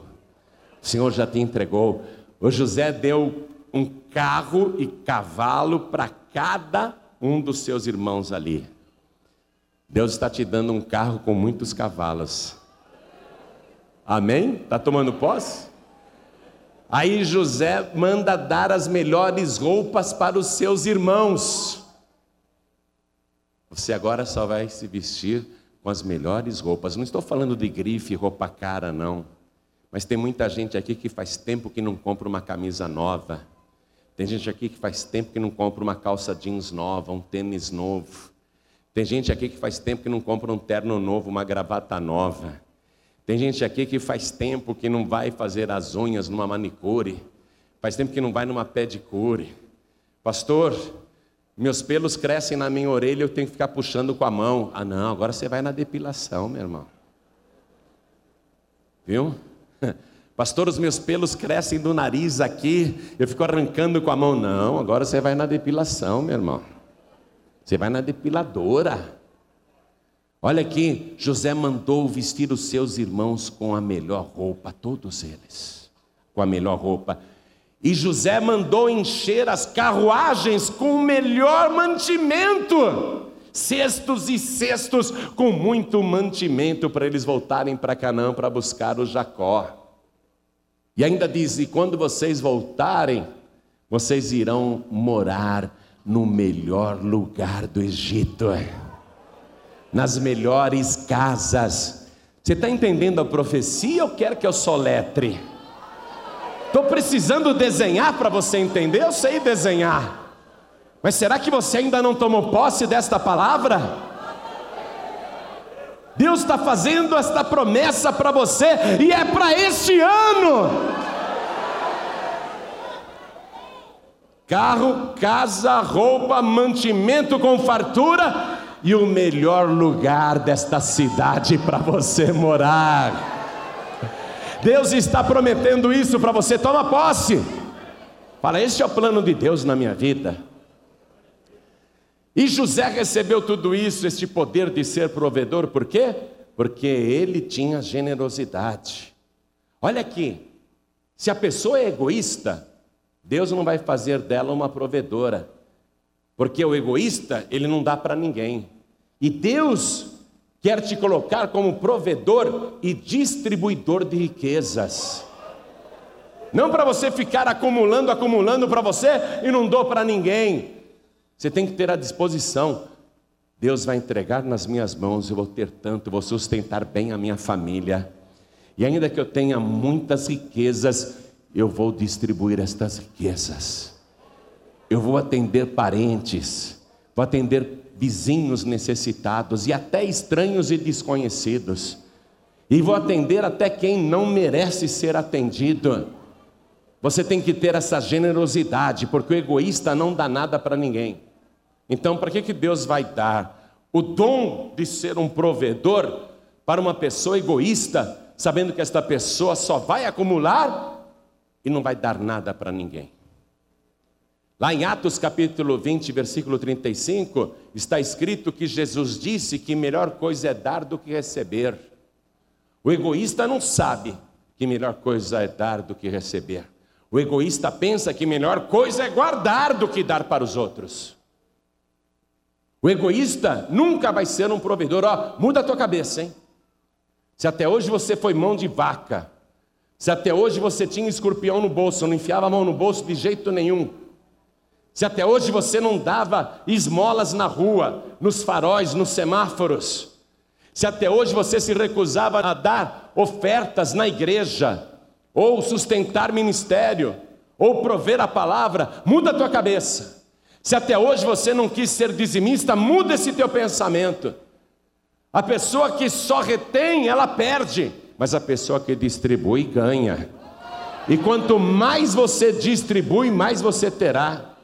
o Senhor já te entregou. O José deu um carro e cavalo para cada um dos seus irmãos ali. Deus está te dando um carro com muitos cavalos. Amém? Está tomando posse? Aí José manda dar as melhores roupas para os seus irmãos. Você agora só vai se vestir com as melhores roupas. Não estou falando de grife, roupa cara, não. Mas tem muita gente aqui que faz tempo que não compra uma camisa nova. Tem gente aqui que faz tempo que não compra uma calça jeans nova, um tênis novo. Tem gente aqui que faz tempo que não compra um terno novo, uma gravata nova. Tem gente aqui que faz tempo que não vai fazer as unhas numa manicure, faz tempo que não vai numa pedicure. Pastor, meus pelos crescem na minha orelha, eu tenho que ficar puxando com a mão. Ah, não, agora você vai na depilação, meu irmão. Viu? Pastor, os meus pelos crescem do nariz aqui, eu fico arrancando com a mão. Não, agora você vai na depilação, meu irmão. Você vai na depiladora. Olha aqui, José mandou vestir os seus irmãos com a melhor roupa, todos eles, com a melhor roupa. E José mandou encher as carruagens com o melhor mantimento, cestos e cestos com muito mantimento para eles voltarem para Canaã para buscar o Jacó. E ainda diz: e quando vocês voltarem, vocês irão morar no melhor lugar do Egito nas melhores casas. Você está entendendo a profecia ou quer que eu soletre? Estou precisando desenhar para você entender, eu sei desenhar. Mas será que você ainda não tomou posse desta palavra? Deus está fazendo esta promessa para você e é para este ano. Carro, casa, roupa, mantimento com fartura e o melhor lugar desta cidade para você morar. Deus está prometendo isso para você, toma posse. Fala, este é o plano de Deus na minha vida. E José recebeu tudo isso, este poder de ser provedor, por quê? Porque ele tinha generosidade. Olha aqui, se a pessoa é egoísta, Deus não vai fazer dela uma provedora, porque o egoísta, ele não dá para ninguém. E Deus quer te colocar como provedor e distribuidor de riquezas. Não para você ficar acumulando, acumulando para você e não dou para ninguém. Você tem que ter a disposição. Deus vai entregar nas minhas mãos, eu vou ter tanto, vou sustentar bem a minha família. E ainda que eu tenha muitas riquezas, eu vou distribuir estas riquezas. Eu vou atender parentes, vou atender vizinhos necessitados e até estranhos e desconhecidos. E vou atender até quem não merece ser atendido. Você tem que ter essa generosidade, porque o egoísta não dá nada para ninguém. Então, para que, que Deus vai dar o dom de ser um provedor para uma pessoa egoísta, sabendo que esta pessoa só vai acumular e não vai dar nada para ninguém? Lá em Atos capítulo 20, versículo 35, está escrito que Jesus disse que melhor coisa é dar do que receber. O egoísta não sabe que melhor coisa é dar do que receber. O egoísta pensa que melhor coisa é guardar do que dar para os outros. O egoísta nunca vai ser um provedor. Ó, muda a tua cabeça, hein? Se até hoje você foi mão de vaca, se até hoje você tinha escorpião no bolso, não enfiava a mão no bolso de jeito nenhum, se até hoje você não dava esmolas na rua, nos faróis, nos semáforos, se até hoje você se recusava a dar ofertas na igreja, ou sustentar ministério, ou prover a palavra, muda a tua cabeça. Se até hoje você não quis ser dizimista, muda esse teu pensamento. A pessoa que só retém, ela perde, mas a pessoa que distribui ganha. E quanto mais você distribui, mais você terá.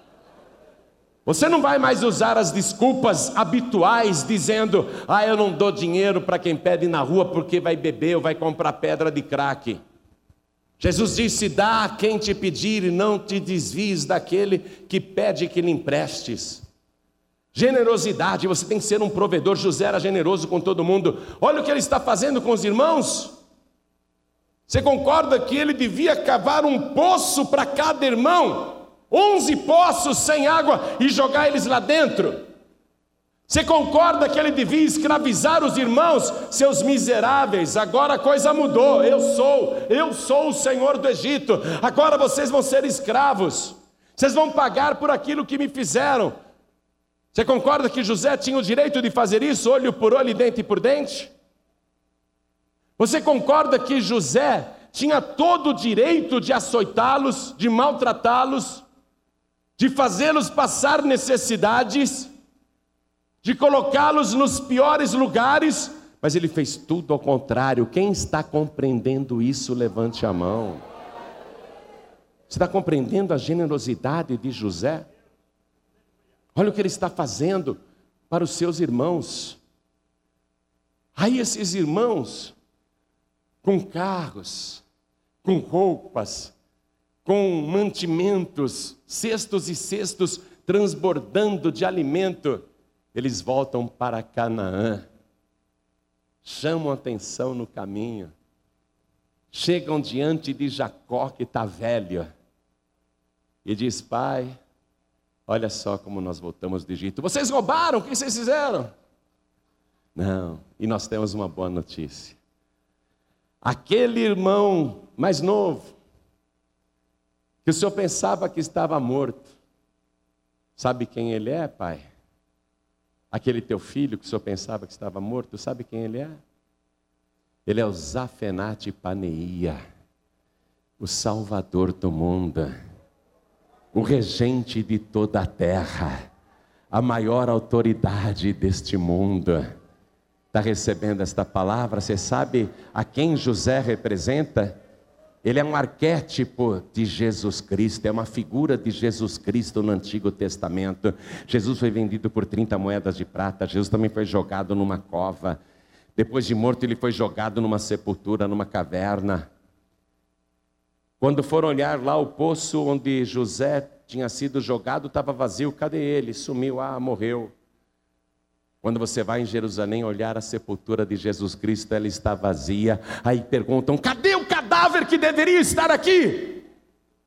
Você não vai mais usar as desculpas habituais dizendo: "Ah, eu não dou dinheiro para quem pede na rua porque vai beber ou vai comprar pedra de crack". Jesus disse: "Dá a quem te pedir e não te desvies daquele que pede que lhe emprestes". Generosidade, você tem que ser um provedor. José era generoso com todo mundo. Olha o que ele está fazendo com os irmãos. Você concorda que ele devia cavar um poço para cada irmão? Onze poços sem água e jogar eles lá dentro. Você concorda que ele devia escravizar os irmãos, seus miseráveis? Agora a coisa mudou. Eu sou, eu sou o Senhor do Egito. Agora vocês vão ser escravos. Vocês vão pagar por aquilo que me fizeram. Você concorda que José tinha o direito de fazer isso, olho por olho e dente por dente? Você concorda que José tinha todo o direito de açoitá-los, de maltratá-los, de fazê-los passar necessidades, de colocá-los nos piores lugares, mas ele fez tudo ao contrário. Quem está compreendendo isso, levante a mão. Você está compreendendo a generosidade de José? Olha o que ele está fazendo para os seus irmãos. Aí esses irmãos, com carros, com roupas, com mantimentos, cestos e cestos transbordando de alimento, eles voltam para Canaã, chamam atenção no caminho, chegam diante de Jacó que está velho, e diz: Pai, olha só como nós voltamos do Egito. Vocês roubaram, o que vocês fizeram? Não, e nós temos uma boa notícia. Aquele irmão mais novo, que o senhor pensava que estava morto. Sabe quem ele é, pai? Aquele teu filho que o senhor pensava que estava morto, sabe quem ele é? Ele é o Zafenate Paneia, o Salvador do mundo, o regente de toda a terra, a maior autoridade deste mundo. Está recebendo esta palavra? Você sabe a quem José representa? Ele é um arquétipo de Jesus Cristo, é uma figura de Jesus Cristo no Antigo Testamento. Jesus foi vendido por 30 moedas de prata, Jesus também foi jogado numa cova. Depois de morto, ele foi jogado numa sepultura, numa caverna. Quando foram olhar lá o poço onde José tinha sido jogado, estava vazio. Cadê ele? Sumiu, ah, morreu. Quando você vai em Jerusalém olhar a sepultura de Jesus Cristo, ela está vazia. Aí perguntam: cadê o cadáver que deveria estar aqui?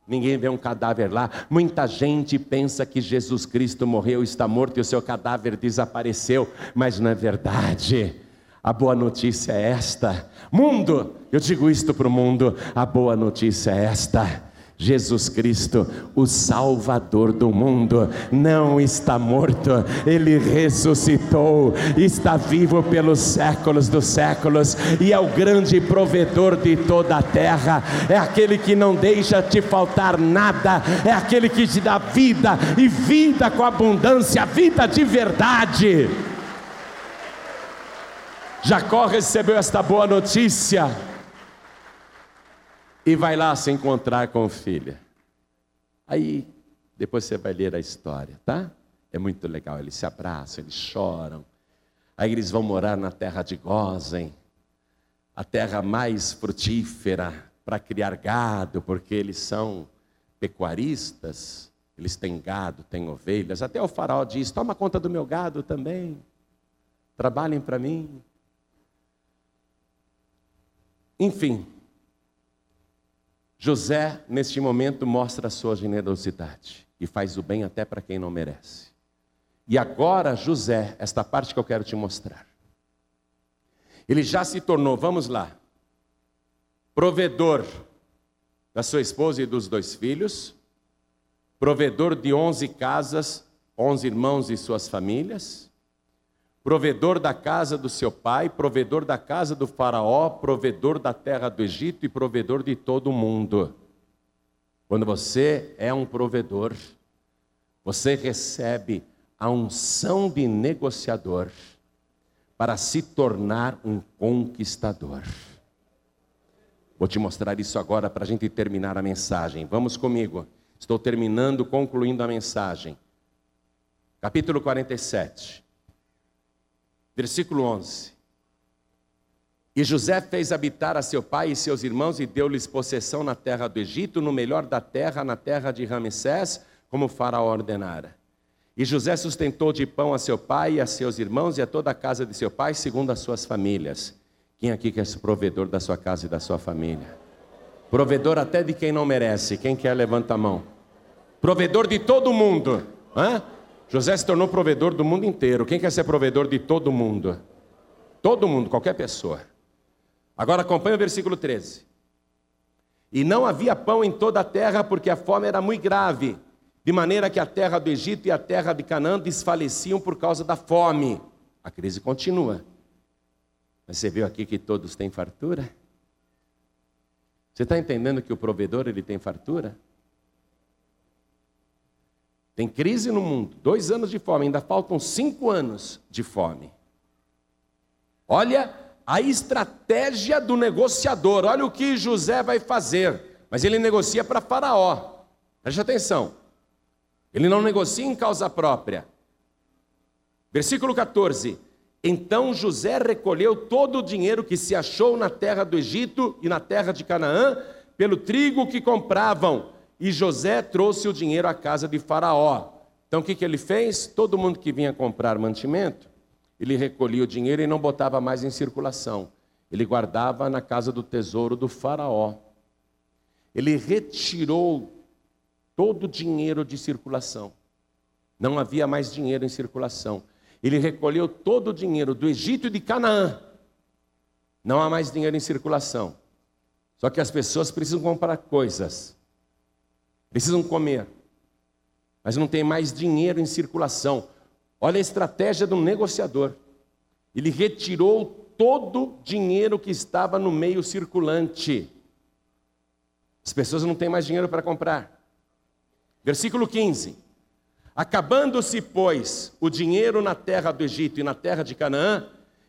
Ninguém vê um cadáver lá. Muita gente pensa que Jesus Cristo morreu, está morto e o seu cadáver desapareceu, mas não é verdade. A boa notícia é esta: mundo, eu digo isto para o mundo, a boa notícia é esta Jesus Cristo, o Salvador do mundo, não está morto, ele ressuscitou, está vivo pelos séculos dos séculos e é o grande provedor de toda a terra, é aquele que não deixa te faltar nada, é aquele que te dá vida e vida com abundância, vida de verdade. Jacó recebeu esta boa notícia e vai lá se encontrar com o filho. Aí, depois você vai ler a história, tá? É muito legal. Eles se abraçam, eles choram. Aí eles vão morar na terra de Gozen, a terra mais frutífera para criar gado, porque eles são pecuaristas, eles têm gado, têm ovelhas. Até o faraó diz: toma conta do meu gado também, trabalhem para mim. Enfim, José, neste momento, mostra a sua generosidade e faz o bem até para quem não merece. E agora, José, esta parte que eu quero te mostrar. Ele já se tornou, vamos lá, provedor da sua esposa e dos dois filhos, provedor de onze casas, onze irmãos e suas famílias, provedor da casa do seu pai, provedor da casa do Faraó, provedor da terra do Egito e provedor de todo o mundo. Quando você é um provedor, você recebe a unção de negociador para se tornar um conquistador. Vou te mostrar isso agora para a gente terminar a mensagem. Vamos comigo. Estou terminando, concluindo a mensagem. Capítulo 47 versículo 11. E José fez habitar a seu pai e seus irmãos e deu-lhes possessão na terra do Egito, no melhor da terra, na terra de Ramsés, como faraó ordenara. E José sustentou de pão a seu pai e a seus irmãos e a toda a casa de seu pai, segundo as suas famílias. Quem aqui quer ser provedor da sua casa e da sua família? Provedor até de quem não merece. Quem quer, levanta a mão. Provedor de todo mundo. Hã? José se tornou provedor do mundo inteiro. Quem quer ser provedor de todo mundo? Todo mundo, qualquer pessoa. Agora acompanha o versículo 13. E não havia pão em toda a terra, porque a fome era muito grave, de maneira que a terra do Egito e a terra de Canaã desfaleciam por causa da fome. A crise continua. Mas você viu aqui que todos têm fartura? Você está entendendo que o provedor ele tem fartura? Tem crise no mundo, dois anos de fome, ainda faltam cinco anos de fome. Olha a estratégia do negociador, olha o que José vai fazer. Mas ele negocia para Faraó. Preste atenção. Ele não negocia em causa própria. Versículo 14. Então José recolheu todo o dinheiro que se achou na terra do Egito e na terra de Canaã, pelo trigo que compravam e José trouxe o dinheiro à casa de Faraó. Então o que, que ele fez? Todo mundo que vinha comprar mantimento, ele recolhia o dinheiro e não botava mais em circulação. Ele guardava na casa do tesouro do Faraó. Ele retirou todo o dinheiro de circulação. Não havia mais dinheiro em circulação. Ele recolheu todo o dinheiro do Egito e de Canaã. Não há mais dinheiro em circulação. Só que as pessoas precisam comprar coisas precisam comer, mas não tem mais dinheiro em circulação. Olha a estratégia do negociador. Ele retirou todo o dinheiro que estava no meio circulante. As pessoas não têm mais dinheiro para comprar. Versículo 15. Acabando-se, pois, o dinheiro na terra do Egito e na terra de Canaã,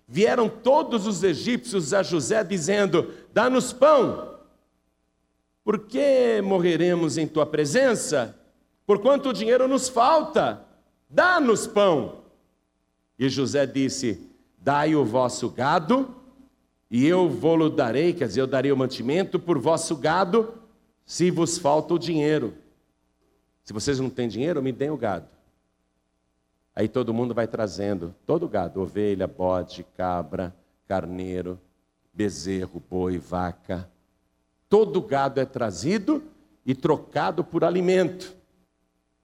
vieram todos os egípcios a José dizendo: Dá-nos pão por que morreremos em tua presença? Por quanto dinheiro nos falta? Dá-nos pão. E José disse: Dai o vosso gado, e eu vou-lo darei, quer dizer, eu darei o mantimento por vosso gado, se vos falta o dinheiro. Se vocês não têm dinheiro, me deem o gado. Aí todo mundo vai trazendo todo o gado: ovelha, bode, cabra, carneiro, bezerro, boi, vaca todo gado é trazido e trocado por alimento,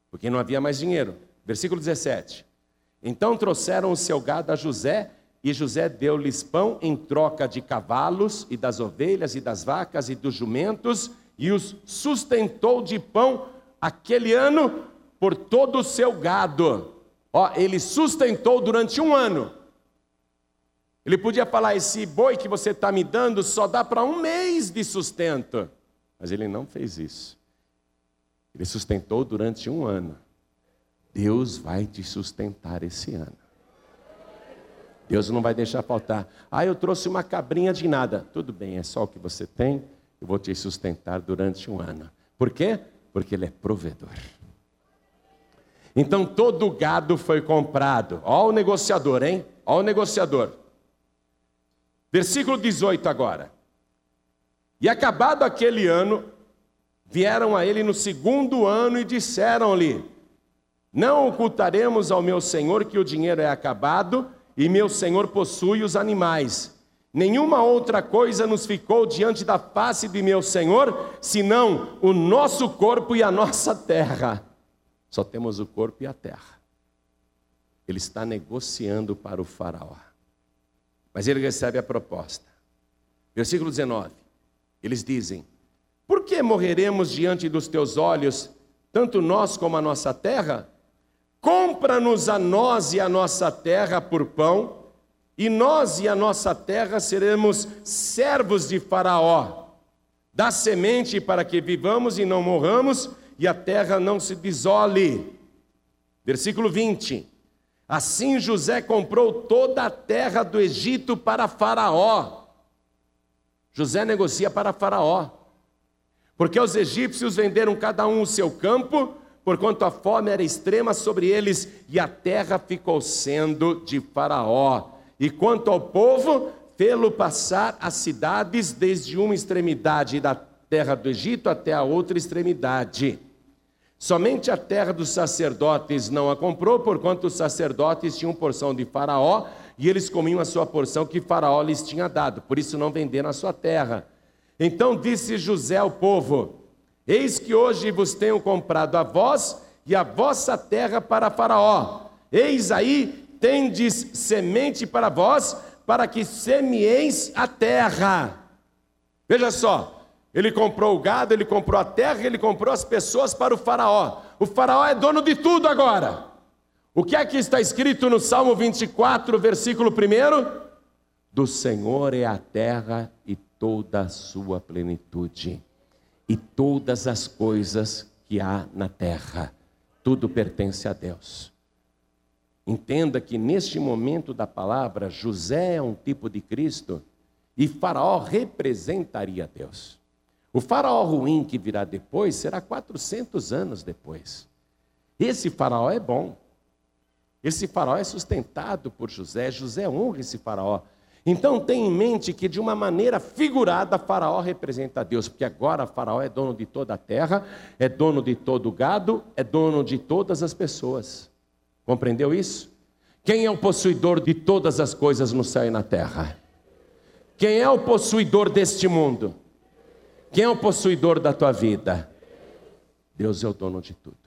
porque não havia mais dinheiro. Versículo 17. Então trouxeram o seu gado a José, e José deu-lhes pão em troca de cavalos, e das ovelhas, e das vacas, e dos jumentos, e os sustentou de pão aquele ano por todo o seu gado. Ó, ele sustentou durante um ano. Ele podia falar: esse boi que você está me dando só dá para um mês de sustento. Mas ele não fez isso. Ele sustentou durante um ano. Deus vai te sustentar esse ano. Deus não vai deixar faltar. Ah, eu trouxe uma cabrinha de nada. Tudo bem, é só o que você tem. Eu vou te sustentar durante um ano. Por quê? Porque Ele é provedor. Então todo o gado foi comprado. Ó o negociador, hein? Ó o negociador. Versículo 18 agora. E acabado aquele ano, vieram a ele no segundo ano e disseram-lhe: Não ocultaremos ao meu senhor que o dinheiro é acabado e meu senhor possui os animais. Nenhuma outra coisa nos ficou diante da face de meu senhor, senão o nosso corpo e a nossa terra. Só temos o corpo e a terra. Ele está negociando para o Faraó. Mas ele recebe a proposta. Versículo 19. Eles dizem: Por que morreremos diante dos teus olhos, tanto nós como a nossa terra? Compra-nos a nós e a nossa terra por pão, e nós e a nossa terra seremos servos de Faraó. Dá semente para que vivamos e não morramos, e a terra não se desole. Versículo 20. Assim José comprou toda a terra do Egito para Faraó. José negocia para Faraó, porque os egípcios venderam cada um o seu campo, porquanto a fome era extrema sobre eles, e a terra ficou sendo de Faraó. E quanto ao povo, fê-lo passar as cidades desde uma extremidade da terra do Egito até a outra extremidade. Somente a terra dos sacerdotes não a comprou, porquanto os sacerdotes tinham porção de Faraó e eles comiam a sua porção que Faraó lhes tinha dado, por isso não venderam a sua terra. Então disse José ao povo: Eis que hoje vos tenho comprado a vós e a vossa terra para Faraó. Eis aí tendes semente para vós, para que semieis a terra. Veja só, ele comprou o gado, ele comprou a terra, ele comprou as pessoas para o Faraó. O Faraó é dono de tudo agora. O que é que está escrito no Salmo 24, versículo 1? Do Senhor é a terra e toda a sua plenitude, e todas as coisas que há na terra, tudo pertence a Deus. Entenda que neste momento da palavra, José é um tipo de Cristo e Faraó representaria Deus. O faraó ruim que virá depois será 400 anos depois. Esse faraó é bom. Esse faraó é sustentado por José. José honra esse faraó. Então tenha em mente que de uma maneira figurada faraó representa Deus, porque agora faraó é dono de toda a terra, é dono de todo o gado, é dono de todas as pessoas. Compreendeu isso? Quem é o possuidor de todas as coisas no céu e na terra? Quem é o possuidor deste mundo? Quem é o possuidor da tua vida? Deus é o dono de tudo.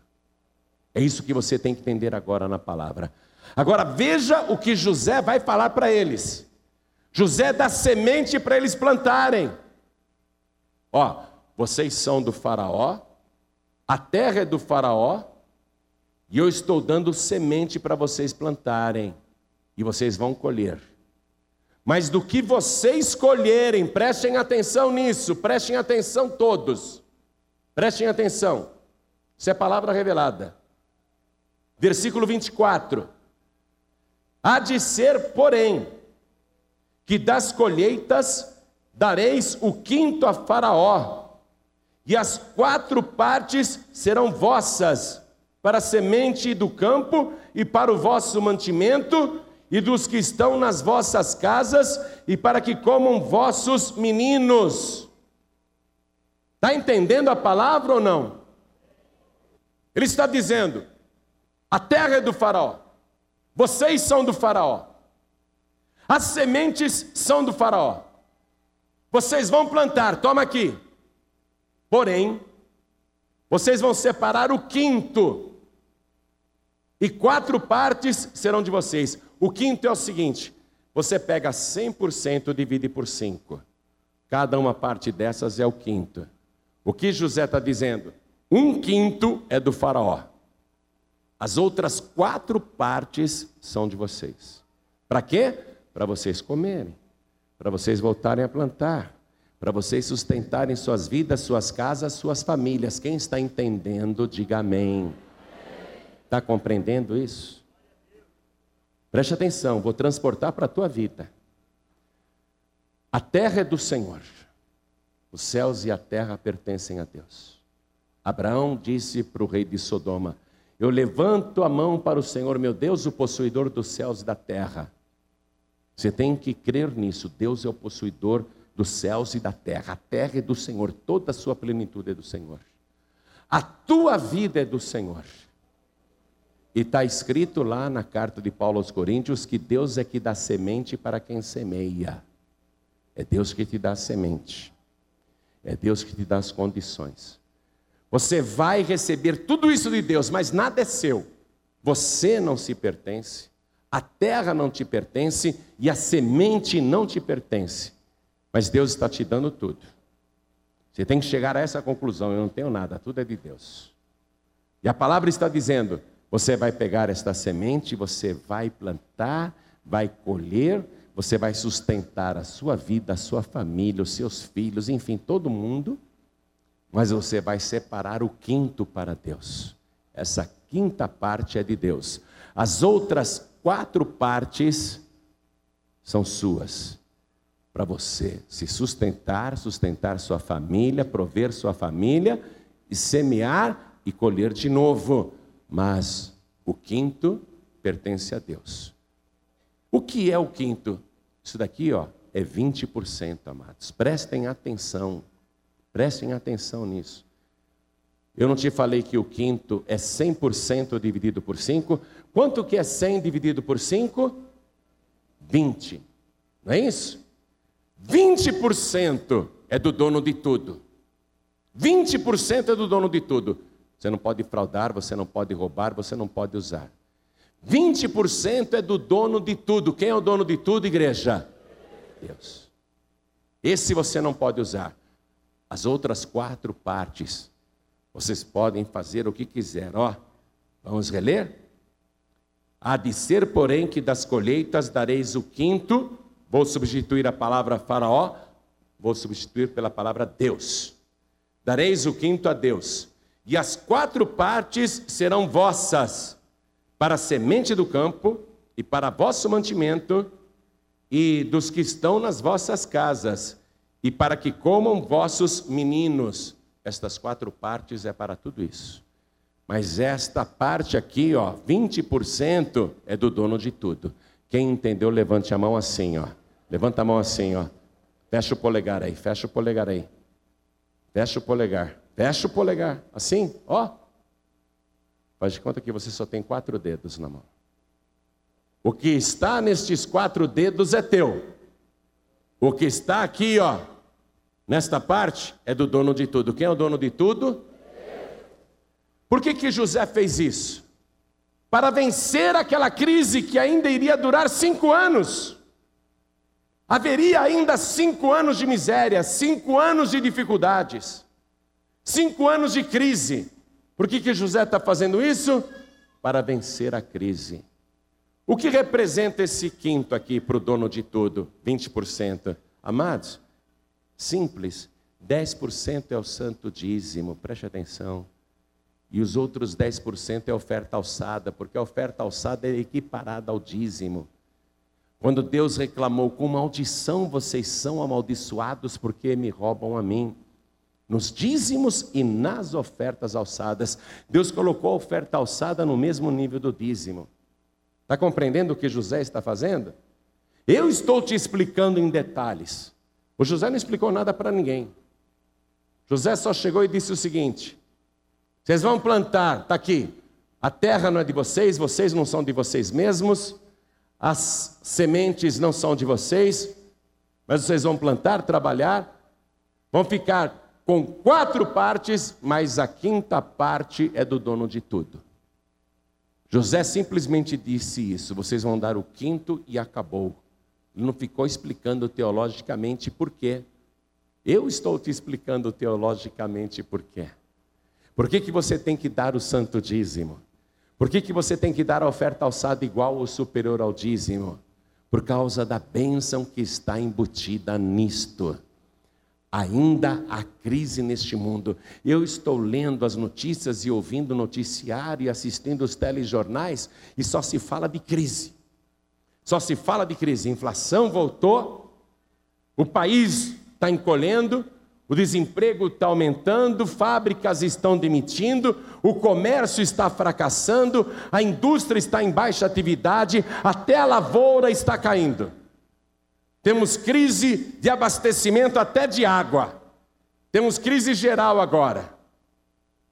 É isso que você tem que entender agora na palavra. Agora veja o que José vai falar para eles. José dá semente para eles plantarem. Ó, vocês são do Faraó, a terra é do Faraó, e eu estou dando semente para vocês plantarem, e vocês vão colher. Mas do que vocês escolherem, prestem atenção nisso, prestem atenção todos. Prestem atenção. Isso é palavra revelada. Versículo 24. Há de ser, porém, que das colheitas dareis o quinto a Faraó, e as quatro partes serão vossas, para a semente do campo e para o vosso mantimento, e dos que estão nas vossas casas, e para que comam vossos meninos. Está entendendo a palavra ou não? Ele está dizendo: a terra é do Faraó, vocês são do Faraó, as sementes são do Faraó, vocês vão plantar, toma aqui. Porém, vocês vão separar o quinto, e quatro partes serão de vocês. O quinto é o seguinte: você pega 100% e divide por 5. Cada uma parte dessas é o quinto. O que José está dizendo? Um quinto é do Faraó. As outras quatro partes são de vocês. Para quê? Para vocês comerem, para vocês voltarem a plantar, para vocês sustentarem suas vidas, suas casas, suas famílias. Quem está entendendo, diga amém. Está compreendendo isso? Preste atenção, vou transportar para a tua vida. A terra é do Senhor. Os céus e a terra pertencem a Deus. Abraão disse para o rei de Sodoma: Eu levanto a mão para o Senhor meu Deus, o possuidor dos céus e da terra. Você tem que crer nisso. Deus é o possuidor dos céus e da terra. A terra é do Senhor, toda a sua plenitude é do Senhor. A tua vida é do Senhor. E está escrito lá na carta de Paulo aos Coríntios que Deus é que dá semente para quem semeia. É Deus que te dá a semente. É Deus que te dá as condições. Você vai receber tudo isso de Deus, mas nada é seu. Você não se pertence, a terra não te pertence e a semente não te pertence. Mas Deus está te dando tudo. Você tem que chegar a essa conclusão: eu não tenho nada, tudo é de Deus. E a palavra está dizendo: você vai pegar esta semente, você vai plantar, vai colher, você vai sustentar a sua vida, a sua família, os seus filhos, enfim, todo mundo, mas você vai separar o quinto para Deus. Essa quinta parte é de Deus. As outras quatro partes são suas. Para você se sustentar, sustentar sua família, prover sua família e semear e colher de novo mas o quinto pertence a Deus. O que é o quinto? Isso daqui, ó, é 20%, amados. Prestem atenção. Prestem atenção nisso. Eu não te falei que o quinto é 100% dividido por 5. Quanto que é 100 dividido por 5? 20. Não é isso? 20% é do dono de tudo. 20% é do dono de tudo. Você não pode fraudar, você não pode roubar, você não pode usar. 20% é do dono de tudo. Quem é o dono de tudo, igreja? Deus. Esse você não pode usar. As outras quatro partes, vocês podem fazer o que quiser. Ó, vamos reler? Há de ser, porém, que das colheitas dareis o quinto. Vou substituir a palavra faraó, vou substituir pela palavra Deus. Dareis o quinto a Deus e as quatro partes serão vossas, para a semente do campo e para vosso mantimento e dos que estão nas vossas casas, e para que comam vossos meninos. Estas quatro partes é para tudo isso. Mas esta parte aqui, ó, 20% é do dono de tudo. Quem entendeu, levante a mão assim, ó. Levanta a mão assim, ó. Fecha o polegar aí, fecha o polegar aí. Fecha o polegar. Fecha o polegar, assim, ó. Faz de conta que você só tem quatro dedos na mão. O que está nestes quatro dedos é teu. O que está aqui, ó, nesta parte, é do dono de tudo. Quem é o dono de tudo? Por que, que José fez isso? Para vencer aquela crise que ainda iria durar cinco anos. Haveria ainda cinco anos de miséria, cinco anos de dificuldades. Cinco anos de crise. Por que, que José está fazendo isso? Para vencer a crise. O que representa esse quinto aqui para o dono de tudo? 20%. Amados, simples. 10% é o santo dízimo, preste atenção. E os outros 10% é oferta alçada, porque a oferta alçada é equiparada ao dízimo. Quando Deus reclamou, com maldição vocês são amaldiçoados porque me roubam a mim nos dízimos e nas ofertas alçadas. Deus colocou a oferta alçada no mesmo nível do dízimo. Está compreendendo o que José está fazendo? Eu estou te explicando em detalhes. O José não explicou nada para ninguém. José só chegou e disse o seguinte: vocês vão plantar, está aqui. A terra não é de vocês, vocês não são de vocês mesmos, as sementes não são de vocês, mas vocês vão plantar, trabalhar, vão ficar com quatro partes, mas a quinta parte é do dono de tudo. José simplesmente disse isso: vocês vão dar o quinto e acabou. Ele não ficou explicando teologicamente por quê. Eu estou te explicando teologicamente por quê. Por que, que você tem que dar o santo dízimo? Por que, que você tem que dar a oferta alçada igual ou superior ao dízimo? Por causa da bênção que está embutida nisto. Ainda há crise neste mundo. Eu estou lendo as notícias e ouvindo o noticiário e assistindo os telejornais e só se fala de crise. Só se fala de crise. Inflação voltou, o país está encolhendo, o desemprego está aumentando, fábricas estão demitindo, o comércio está fracassando, a indústria está em baixa atividade, até a lavoura está caindo. Temos crise de abastecimento até de água. Temos crise geral agora.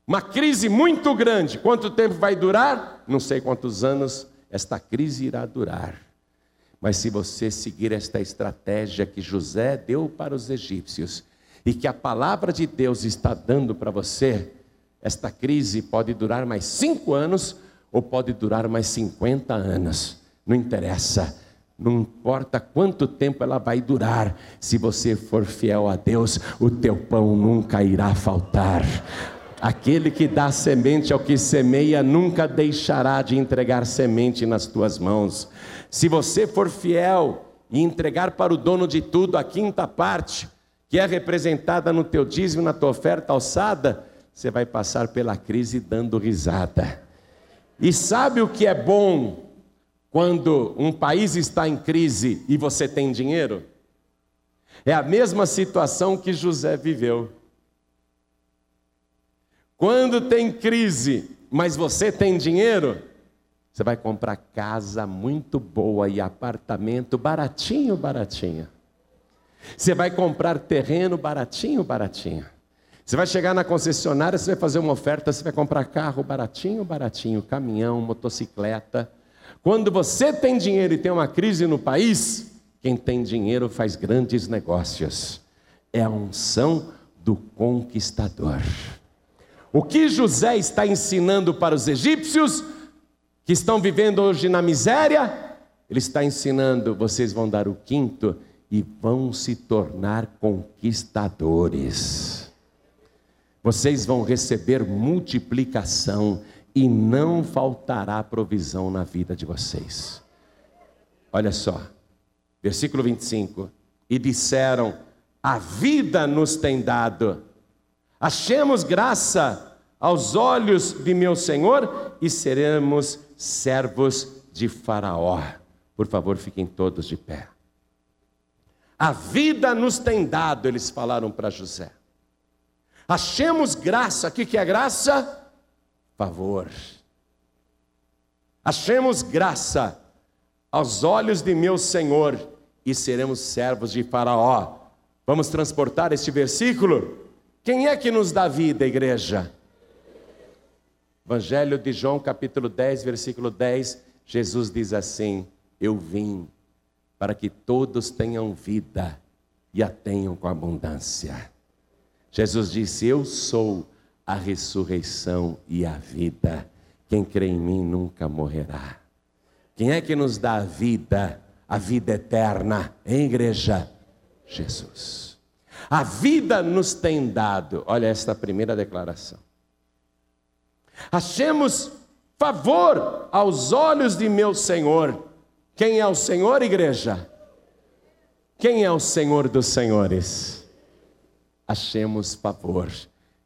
Uma crise muito grande. Quanto tempo vai durar? Não sei quantos anos esta crise irá durar. Mas se você seguir esta estratégia que José deu para os egípcios, e que a palavra de Deus está dando para você, esta crise pode durar mais cinco anos ou pode durar mais 50 anos, não interessa. Não importa quanto tempo ela vai durar, se você for fiel a Deus, o teu pão nunca irá faltar. Aquele que dá semente ao que semeia nunca deixará de entregar semente nas tuas mãos. Se você for fiel e entregar para o dono de tudo a quinta parte, que é representada no teu dízimo, na tua oferta alçada, você vai passar pela crise dando risada. E sabe o que é bom quando um país está em crise e você tem dinheiro? É a mesma situação que José viveu. Quando tem crise, mas você tem dinheiro, você vai comprar casa muito boa e apartamento baratinho, baratinho. Você vai comprar terreno baratinho, baratinho. Você vai chegar na concessionária, você vai fazer uma oferta, você vai comprar carro baratinho, baratinho, caminhão, motocicleta. Quando você tem dinheiro e tem uma crise no país, quem tem dinheiro faz grandes negócios. É a unção do conquistador. O que José está ensinando para os egípcios que estão vivendo hoje na miséria? Ele está ensinando: vocês vão dar o quinto e vão se tornar conquistadores. Vocês vão receber multiplicação e não faltará provisão na vida de vocês. Olha só, versículo 25: E disseram: A vida nos tem dado, achemos graça aos olhos de meu Senhor e seremos servos de Faraó. Por favor, fiquem todos de pé. A vida nos tem dado, eles falaram para José. Achemos graça, o que é graça? Favor. Achemos graça aos olhos de meu Senhor e seremos servos de Faraó. Vamos transportar este versículo? Quem é que nos dá vida, igreja? Evangelho de João, capítulo 10, versículo 10, Jesus diz assim: Eu vim para que todos tenham vida e a tenham com abundância. Jesus disse: Eu sou a ressurreição e a vida. Quem crê em mim nunca morrerá. Quem é que nos dá a vida, a vida eterna, em igreja? Jesus. A vida nos tem dado, olha esta primeira declaração. Achemos favor aos olhos de meu Senhor quem é o Senhor, igreja? Quem é o Senhor dos senhores? Achemos favor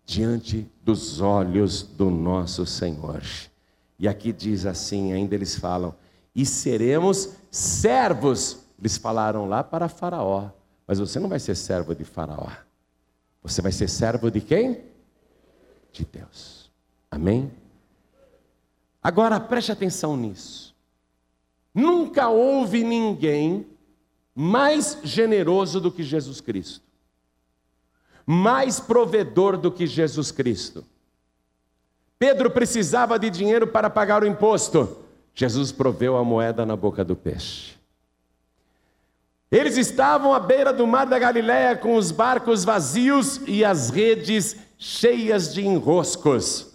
diante dos olhos do nosso Senhor. E aqui diz assim, ainda eles falam, e seremos servos. Eles falaram lá para Faraó, mas você não vai ser servo de Faraó. Você vai ser servo de quem? De Deus. Amém? Agora preste atenção nisso. Nunca houve ninguém mais generoso do que Jesus Cristo, mais provedor do que Jesus Cristo. Pedro precisava de dinheiro para pagar o imposto. Jesus proveu a moeda na boca do peixe. Eles estavam à beira do mar da Galiléia com os barcos vazios e as redes cheias de enroscos.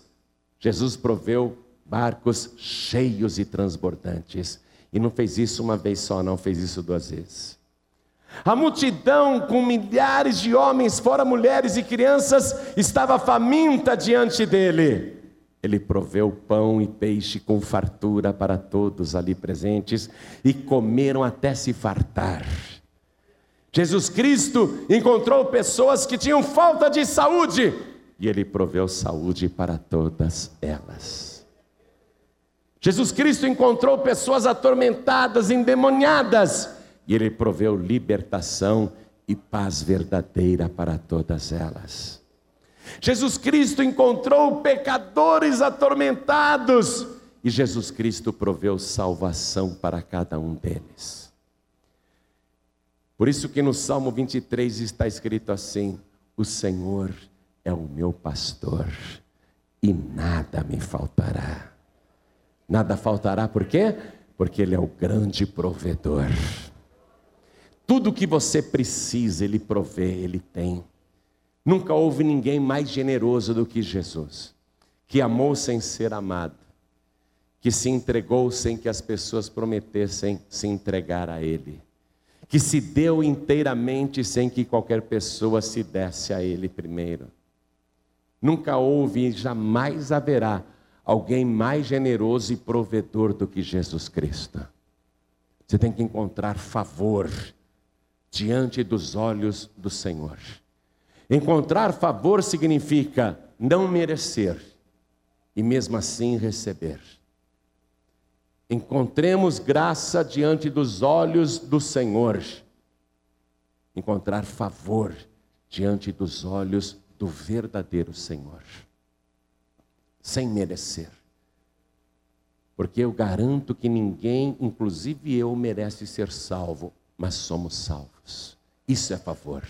Jesus proveu barcos cheios e transbordantes. E não fez isso uma vez só, não, fez isso duas vezes. A multidão, com milhares de homens, fora mulheres e crianças, estava faminta diante dele. Ele proveu pão e peixe com fartura para todos ali presentes e comeram até se fartar. Jesus Cristo encontrou pessoas que tinham falta de saúde e ele proveu saúde para todas elas. Jesus Cristo encontrou pessoas atormentadas, endemoniadas, e ele proveu libertação e paz verdadeira para todas elas. Jesus Cristo encontrou pecadores atormentados e Jesus Cristo proveu salvação para cada um deles. Por isso que no Salmo 23 está escrito assim: O Senhor é o meu pastor e nada me faltará. Nada faltará por quê? Porque Ele é o grande provedor. Tudo que você precisa, Ele provê, Ele tem. Nunca houve ninguém mais generoso do que Jesus, que amou sem ser amado, que se entregou sem que as pessoas prometessem se entregar a Ele, que se deu inteiramente sem que qualquer pessoa se desse a Ele primeiro. Nunca houve e jamais haverá alguém mais generoso e provedor do que Jesus Cristo. Você tem que encontrar favor diante dos olhos do Senhor. Encontrar favor significa não merecer e mesmo assim receber. Encontremos graça diante dos olhos do Senhor. Encontrar favor diante dos olhos do verdadeiro Senhor. Sem merecer. Porque eu garanto que ninguém, inclusive eu, merece ser salvo, mas somos salvos. Isso é favor.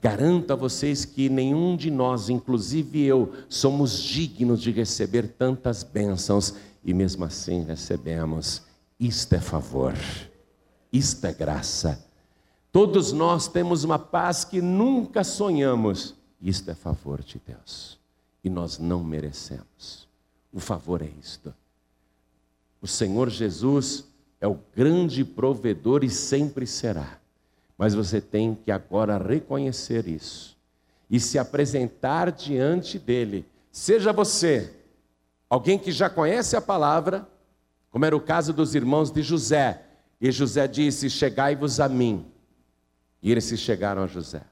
Garanto a vocês que nenhum de nós, inclusive eu, somos dignos de receber tantas bênçãos e mesmo assim recebemos. Isto é favor, isto é graça. Todos nós temos uma paz que nunca sonhamos. Isto é favor de Deus e nós não merecemos. O favor é isto. O Senhor Jesus é o grande provedor e sempre será. Mas você tem que agora reconhecer isso e se apresentar diante dele. Seja você alguém que já conhece a palavra, como era o caso dos irmãos de José. E José disse: Chegai-vos a mim. E eles se chegaram a José.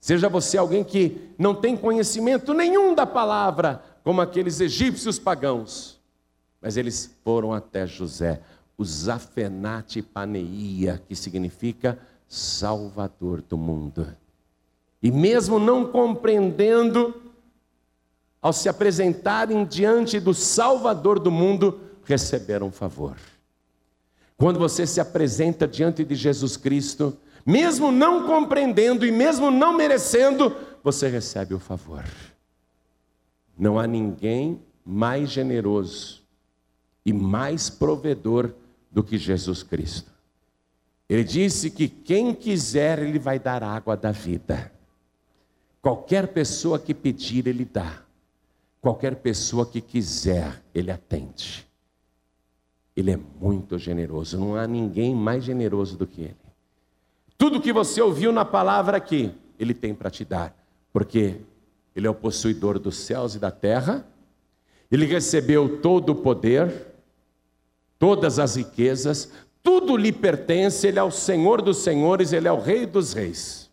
Seja você alguém que não tem conhecimento nenhum da palavra, como aqueles egípcios pagãos, mas eles foram até José o Zafenate Paneia, que significa Salvador do mundo. E mesmo não compreendendo, ao se apresentarem diante do Salvador do mundo, receberam favor. Quando você se apresenta diante de Jesus Cristo, mesmo não compreendendo e mesmo não merecendo, você recebe o favor. Não há ninguém mais generoso e mais provedor do que Jesus Cristo. Ele disse que quem quiser, Ele vai dar água da vida. Qualquer pessoa que pedir, Ele dá. Qualquer pessoa que quiser, Ele atende. Ele é muito generoso, não há ninguém mais generoso do que Ele. Tudo que você ouviu na palavra aqui, Ele tem para te dar, porque Ele é o possuidor dos céus e da terra, Ele recebeu todo o poder, todas as riquezas, tudo lhe pertence, ele é o Senhor dos senhores, ele é o Rei dos reis.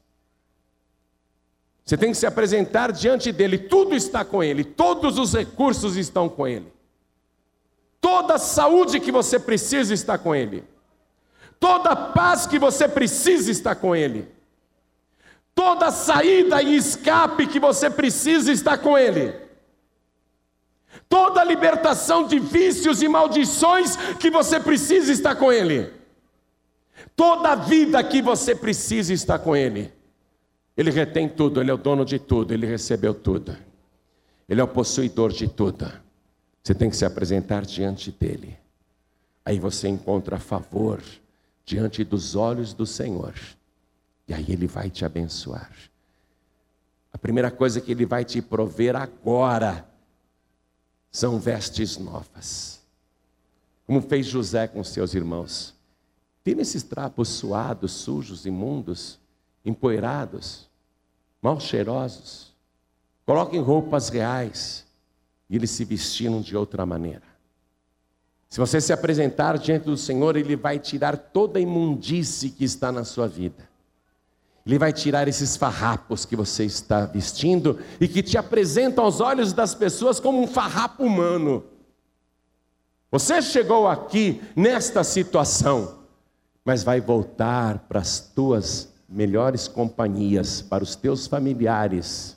Você tem que se apresentar diante dele, tudo está com ele, todos os recursos estão com ele. Toda a saúde que você precisa está com ele. Toda a paz que você precisa está com ele. Toda saída e escape que você precisa está com ele. Toda a libertação de vícios e maldições que você precisa estar com Ele. Toda vida que você precisa estar com Ele. Ele retém tudo, Ele é o dono de tudo, Ele recebeu tudo. Ele é o possuidor de tudo. Você tem que se apresentar diante dEle. Aí você encontra favor diante dos olhos do Senhor. E aí Ele vai te abençoar. A primeira coisa que Ele vai te prover agora são vestes novas. Como fez José com seus irmãos. Tira esses trapos suados, sujos, imundos, empoeirados, mal cheirosos. Coloquem roupas reais e eles se vestiram de outra maneira. Se você se apresentar diante do Senhor, Ele vai tirar toda a imundície que está na sua vida. Ele vai tirar esses farrapos que você está vestindo e que te apresentam aos olhos das pessoas como um farrapo humano. Você chegou aqui nesta situação mas vai voltar para as tuas melhores companhias, para os teus familiares.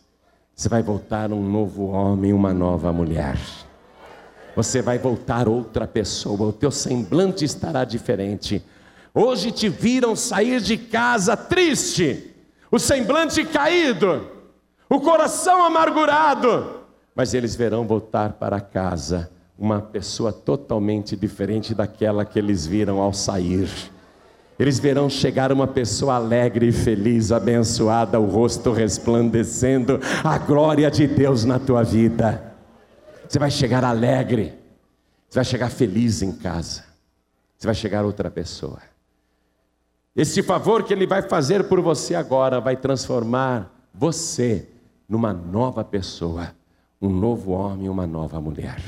Você vai voltar um novo homem, uma nova mulher. Você vai voltar outra pessoa, o teu semblante estará diferente. Hoje te viram sair de casa triste, o semblante caído, o coração amargurado, mas eles verão voltar para casa uma pessoa totalmente diferente daquela que eles viram ao sair. Eles verão chegar uma pessoa alegre e feliz, abençoada, o rosto resplandecendo, a glória de Deus na tua vida. Você vai chegar alegre, você vai chegar feliz em casa, você vai chegar outra pessoa. Esse favor que Ele vai fazer por você agora vai transformar você numa nova pessoa, um novo homem, uma nova mulher.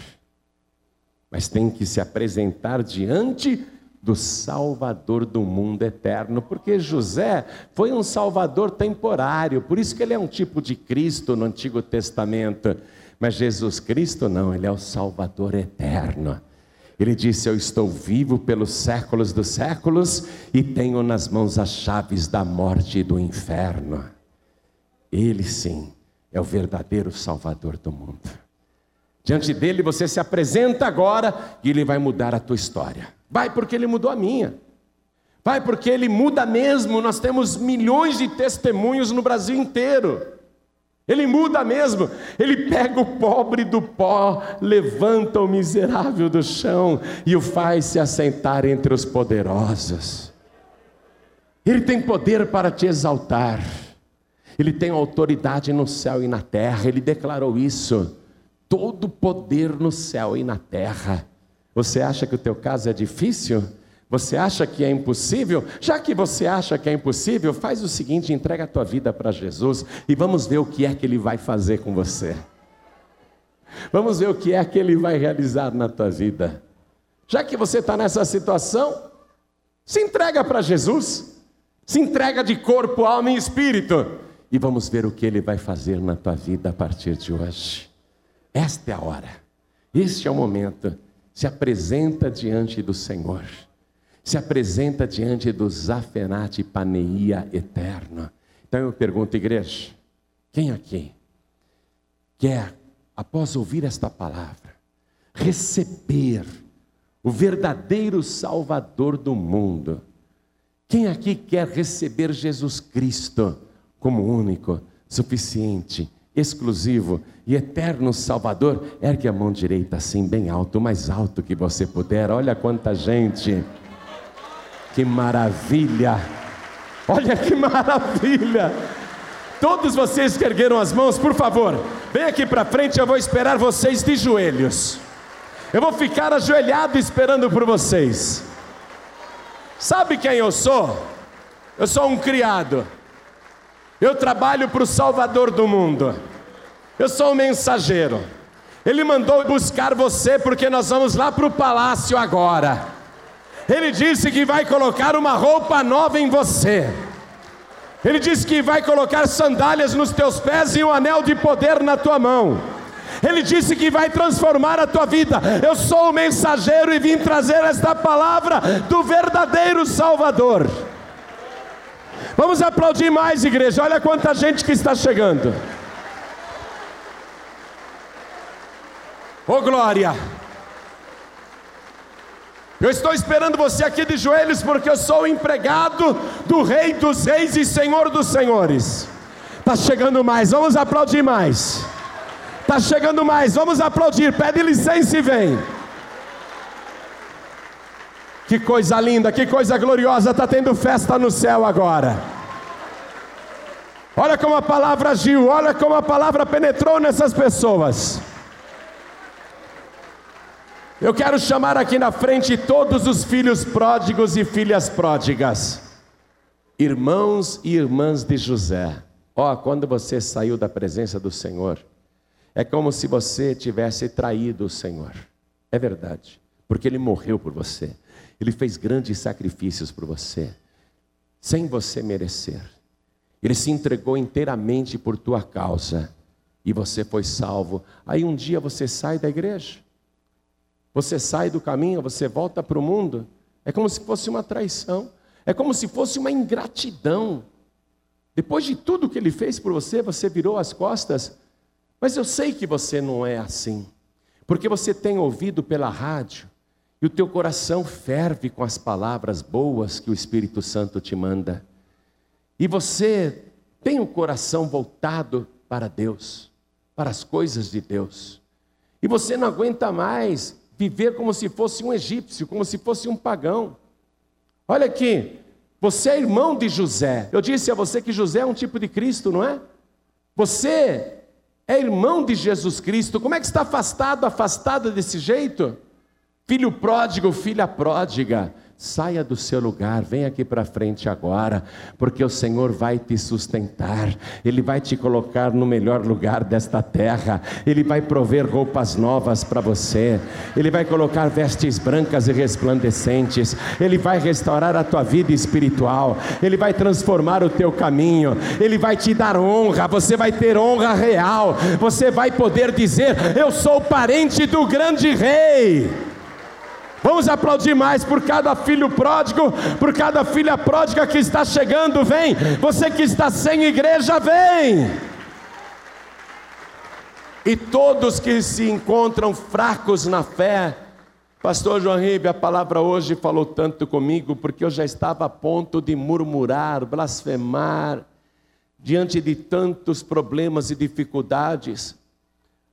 Mas tem que se apresentar diante do Salvador do mundo eterno, porque José foi um Salvador temporário, por isso que ele é um tipo de Cristo no Antigo Testamento. Mas Jesus Cristo não, ele é o Salvador eterno. Ele disse: Eu estou vivo pelos séculos dos séculos e tenho nas mãos as chaves da morte e do inferno. Ele sim é o verdadeiro Salvador do mundo. Diante dele você se apresenta agora e ele vai mudar a tua história. Vai porque ele mudou a minha. Vai porque ele muda mesmo. Nós temos milhões de testemunhos no Brasil inteiro. Ele muda mesmo. Ele pega o pobre do pó, levanta o miserável do chão e o faz se assentar entre os poderosos. Ele tem poder para te exaltar. Ele tem autoridade no céu e na terra. Ele declarou isso. Todo poder no céu e na terra. Você acha que o teu caso é difícil? Você acha que é impossível? Já que você acha que é impossível, faz o seguinte: entrega a tua vida para Jesus e vamos ver o que é que Ele vai fazer com você. Vamos ver o que é que Ele vai realizar na tua vida. Já que você está nessa situação, se entrega para Jesus, se entrega de corpo, alma e espírito, e vamos ver o que Ele vai fazer na tua vida a partir de hoje. Esta é a hora, este é o momento. Se apresenta diante do Senhor se apresenta diante do Zafenate Paneia eterno. Então eu pergunto, igreja, quem aqui quer, após ouvir esta palavra, receber o verdadeiro Salvador do mundo? Quem aqui quer receber Jesus Cristo como único, suficiente, exclusivo e eterno Salvador? Ergue a mão direita assim, bem alto, o mais alto que você puder. Olha quanta gente. Que maravilha! Olha que maravilha! Todos vocês que ergueram as mãos, por favor, vem aqui para frente, eu vou esperar vocês de joelhos. Eu vou ficar ajoelhado esperando por vocês. Sabe quem eu sou? Eu sou um criado. Eu trabalho para o Salvador do mundo. Eu sou um mensageiro. Ele mandou buscar você porque nós vamos lá para o palácio agora. Ele disse que vai colocar uma roupa nova em você. Ele disse que vai colocar sandálias nos teus pés e um anel de poder na tua mão. Ele disse que vai transformar a tua vida. Eu sou o mensageiro e vim trazer esta palavra do verdadeiro Salvador. Vamos aplaudir mais, igreja. Olha quanta gente que está chegando. Oh glória! Eu estou esperando você aqui de joelhos, porque eu sou empregado do Rei dos Reis e Senhor dos Senhores. Está chegando mais, vamos aplaudir mais. Está chegando mais, vamos aplaudir. Pede licença e vem. Que coisa linda, que coisa gloriosa, está tendo festa no céu agora. Olha como a palavra agiu, olha como a palavra penetrou nessas pessoas. Eu quero chamar aqui na frente todos os filhos pródigos e filhas pródigas, irmãos e irmãs de José. Ó, oh, quando você saiu da presença do Senhor, é como se você tivesse traído o Senhor. É verdade, porque Ele morreu por você, Ele fez grandes sacrifícios por você, sem você merecer. Ele se entregou inteiramente por tua causa e você foi salvo. Aí um dia você sai da igreja você sai do caminho, você volta para o mundo. É como se fosse uma traição. É como se fosse uma ingratidão. Depois de tudo que ele fez por você, você virou as costas. Mas eu sei que você não é assim, porque você tem ouvido pela rádio e o teu coração ferve com as palavras boas que o Espírito Santo te manda. E você tem o coração voltado para Deus, para as coisas de Deus. E você não aguenta mais viver como se fosse um egípcio, como se fosse um pagão. Olha aqui, você é irmão de José. Eu disse a você que José é um tipo de Cristo, não é? Você é irmão de Jesus Cristo. Como é que está afastado, afastada desse jeito? Filho pródigo, filha pródiga. Saia do seu lugar, vem aqui para frente agora, porque o Senhor vai te sustentar, Ele vai te colocar no melhor lugar desta terra, Ele vai prover roupas novas para você, Ele vai colocar vestes brancas e resplandecentes, Ele vai restaurar a tua vida espiritual, Ele vai transformar o teu caminho, Ele vai te dar honra, você vai ter honra real, você vai poder dizer: Eu sou parente do grande rei. Vamos aplaudir mais por cada filho pródigo, por cada filha pródiga que está chegando, vem. Você que está sem igreja, vem. E todos que se encontram fracos na fé, Pastor João Ribe, a palavra hoje falou tanto comigo, porque eu já estava a ponto de murmurar, blasfemar, diante de tantos problemas e dificuldades.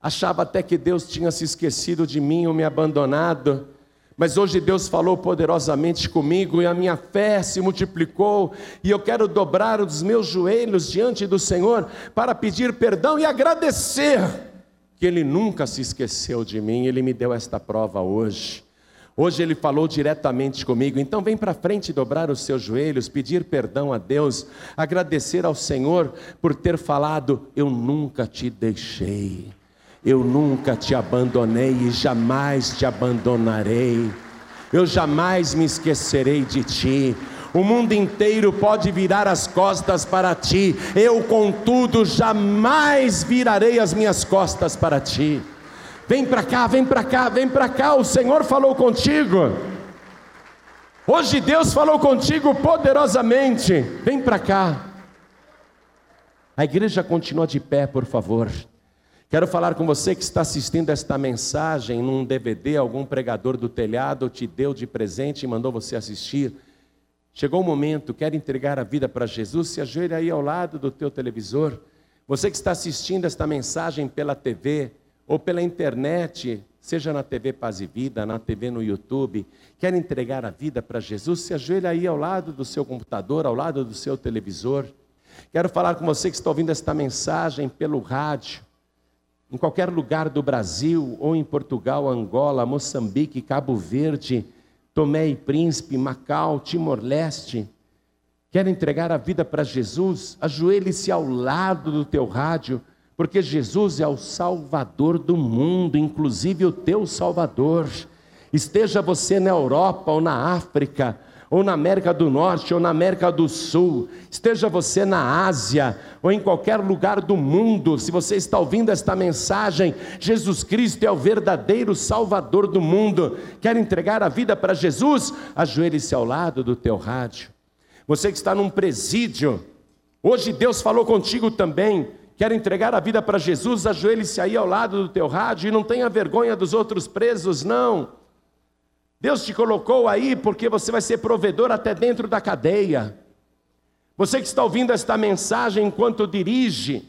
Achava até que Deus tinha se esquecido de mim ou me abandonado. Mas hoje Deus falou poderosamente comigo e a minha fé se multiplicou, e eu quero dobrar os meus joelhos diante do Senhor para pedir perdão e agradecer que Ele nunca se esqueceu de mim, Ele me deu esta prova hoje. Hoje Ele falou diretamente comigo, então vem para frente dobrar os seus joelhos, pedir perdão a Deus, agradecer ao Senhor por ter falado: Eu nunca te deixei. Eu nunca te abandonei e jamais te abandonarei. Eu jamais me esquecerei de ti. O mundo inteiro pode virar as costas para ti, eu, contudo, jamais virarei as minhas costas para ti. Vem para cá, vem para cá, vem para cá, o Senhor falou contigo. Hoje Deus falou contigo poderosamente. Vem para cá. A igreja continua de pé, por favor. Quero falar com você que está assistindo esta mensagem num DVD, algum pregador do telhado te deu de presente e mandou você assistir. Chegou o momento, quer entregar a vida para Jesus, se ajoelha aí ao lado do teu televisor. Você que está assistindo esta mensagem pela TV ou pela internet, seja na TV Paz e Vida, na TV no YouTube, quer entregar a vida para Jesus, se ajoelha aí ao lado do seu computador, ao lado do seu televisor. Quero falar com você que está ouvindo esta mensagem pelo rádio em qualquer lugar do Brasil, ou em Portugal, Angola, Moçambique, Cabo Verde, Tomé e Príncipe, Macau, Timor-Leste, quer entregar a vida para Jesus, ajoelhe-se ao lado do teu rádio, porque Jesus é o Salvador do mundo, inclusive o teu Salvador. Esteja você na Europa ou na África, ou na América do Norte, ou na América do Sul, esteja você na Ásia, ou em qualquer lugar do mundo, se você está ouvindo esta mensagem, Jesus Cristo é o verdadeiro Salvador do mundo. Quer entregar a vida para Jesus? Ajoelhe-se ao lado do teu rádio. Você que está num presídio, hoje Deus falou contigo também. Quer entregar a vida para Jesus? Ajoelhe-se aí ao lado do teu rádio e não tenha vergonha dos outros presos, não. Deus te colocou aí porque você vai ser provedor até dentro da cadeia. Você que está ouvindo esta mensagem enquanto dirige,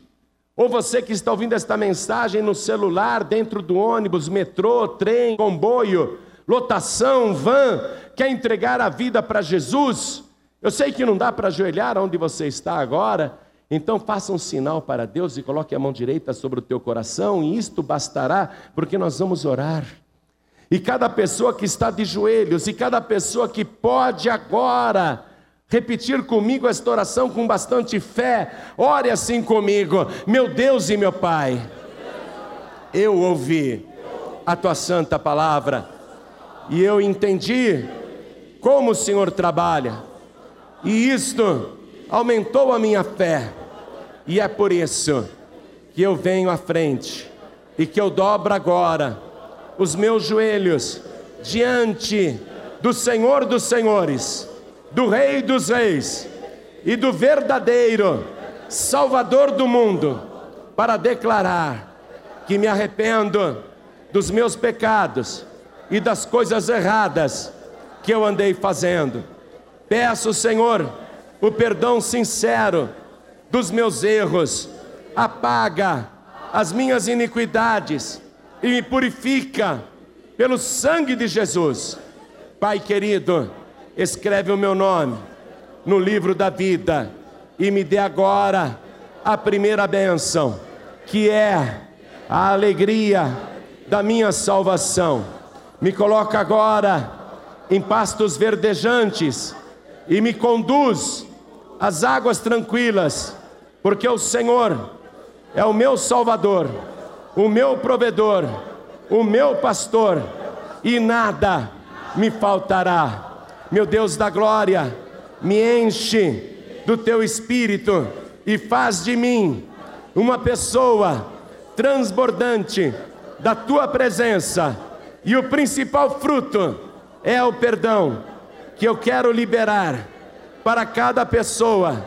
ou você que está ouvindo esta mensagem no celular, dentro do ônibus, metrô, trem, comboio, lotação, van, quer entregar a vida para Jesus? Eu sei que não dá para ajoelhar onde você está agora, então faça um sinal para Deus e coloque a mão direita sobre o teu coração, e isto bastará, porque nós vamos orar. E cada pessoa que está de joelhos, e cada pessoa que pode agora repetir comigo esta oração com bastante fé, ore assim comigo: Meu Deus e meu Pai, eu ouvi a tua santa palavra e eu entendi como o Senhor trabalha, e isto aumentou a minha fé, e é por isso que eu venho à frente e que eu dobro agora os meus joelhos diante do Senhor dos Senhores do Rei dos Reis e do verdadeiro Salvador do mundo, para declarar que me arrependo dos meus pecados e das coisas erradas que eu andei fazendo. Peço, Senhor, o perdão sincero dos meus erros, apaga as minhas iniquidades e me purifica pelo sangue de Jesus. Pai querido, escreve o meu nome no livro da vida e me dê agora a primeira bênção, que é a alegria da minha salvação. Me coloca agora em pastos verdejantes e me conduz às águas tranquilas, porque o Senhor é o meu Salvador, o meu provedor, o meu pastor, e nada me faltará. Meu Deus da glória, me enche do teu espírito e faz de mim uma pessoa transbordante da tua presença. E o principal fruto é o perdão que eu quero liberar para cada pessoa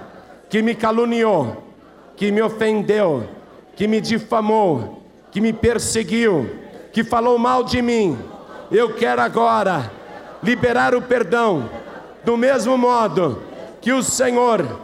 que me caluniou, que me ofendeu, que me difamou, que me perseguiu, que falou mal de mim. Eu quero agora liberar o perdão, do mesmo modo que o Senhor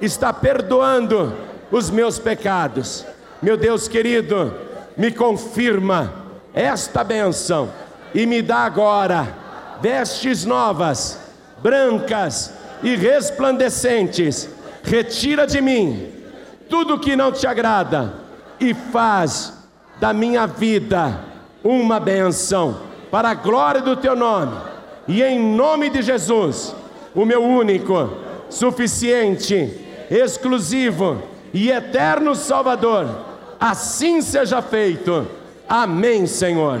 está perdoando os meus pecados. Meu Deus querido, me confirma esta benção e me dá agora vestes novas, brancas e resplandecentes. Retira de mim tudo que não te agrada e faz da minha vida uma benção para a glória do teu nome. E em nome de Jesus, o meu único, suficiente, exclusivo e eterno Salvador, assim seja feito. Amém, Senhor.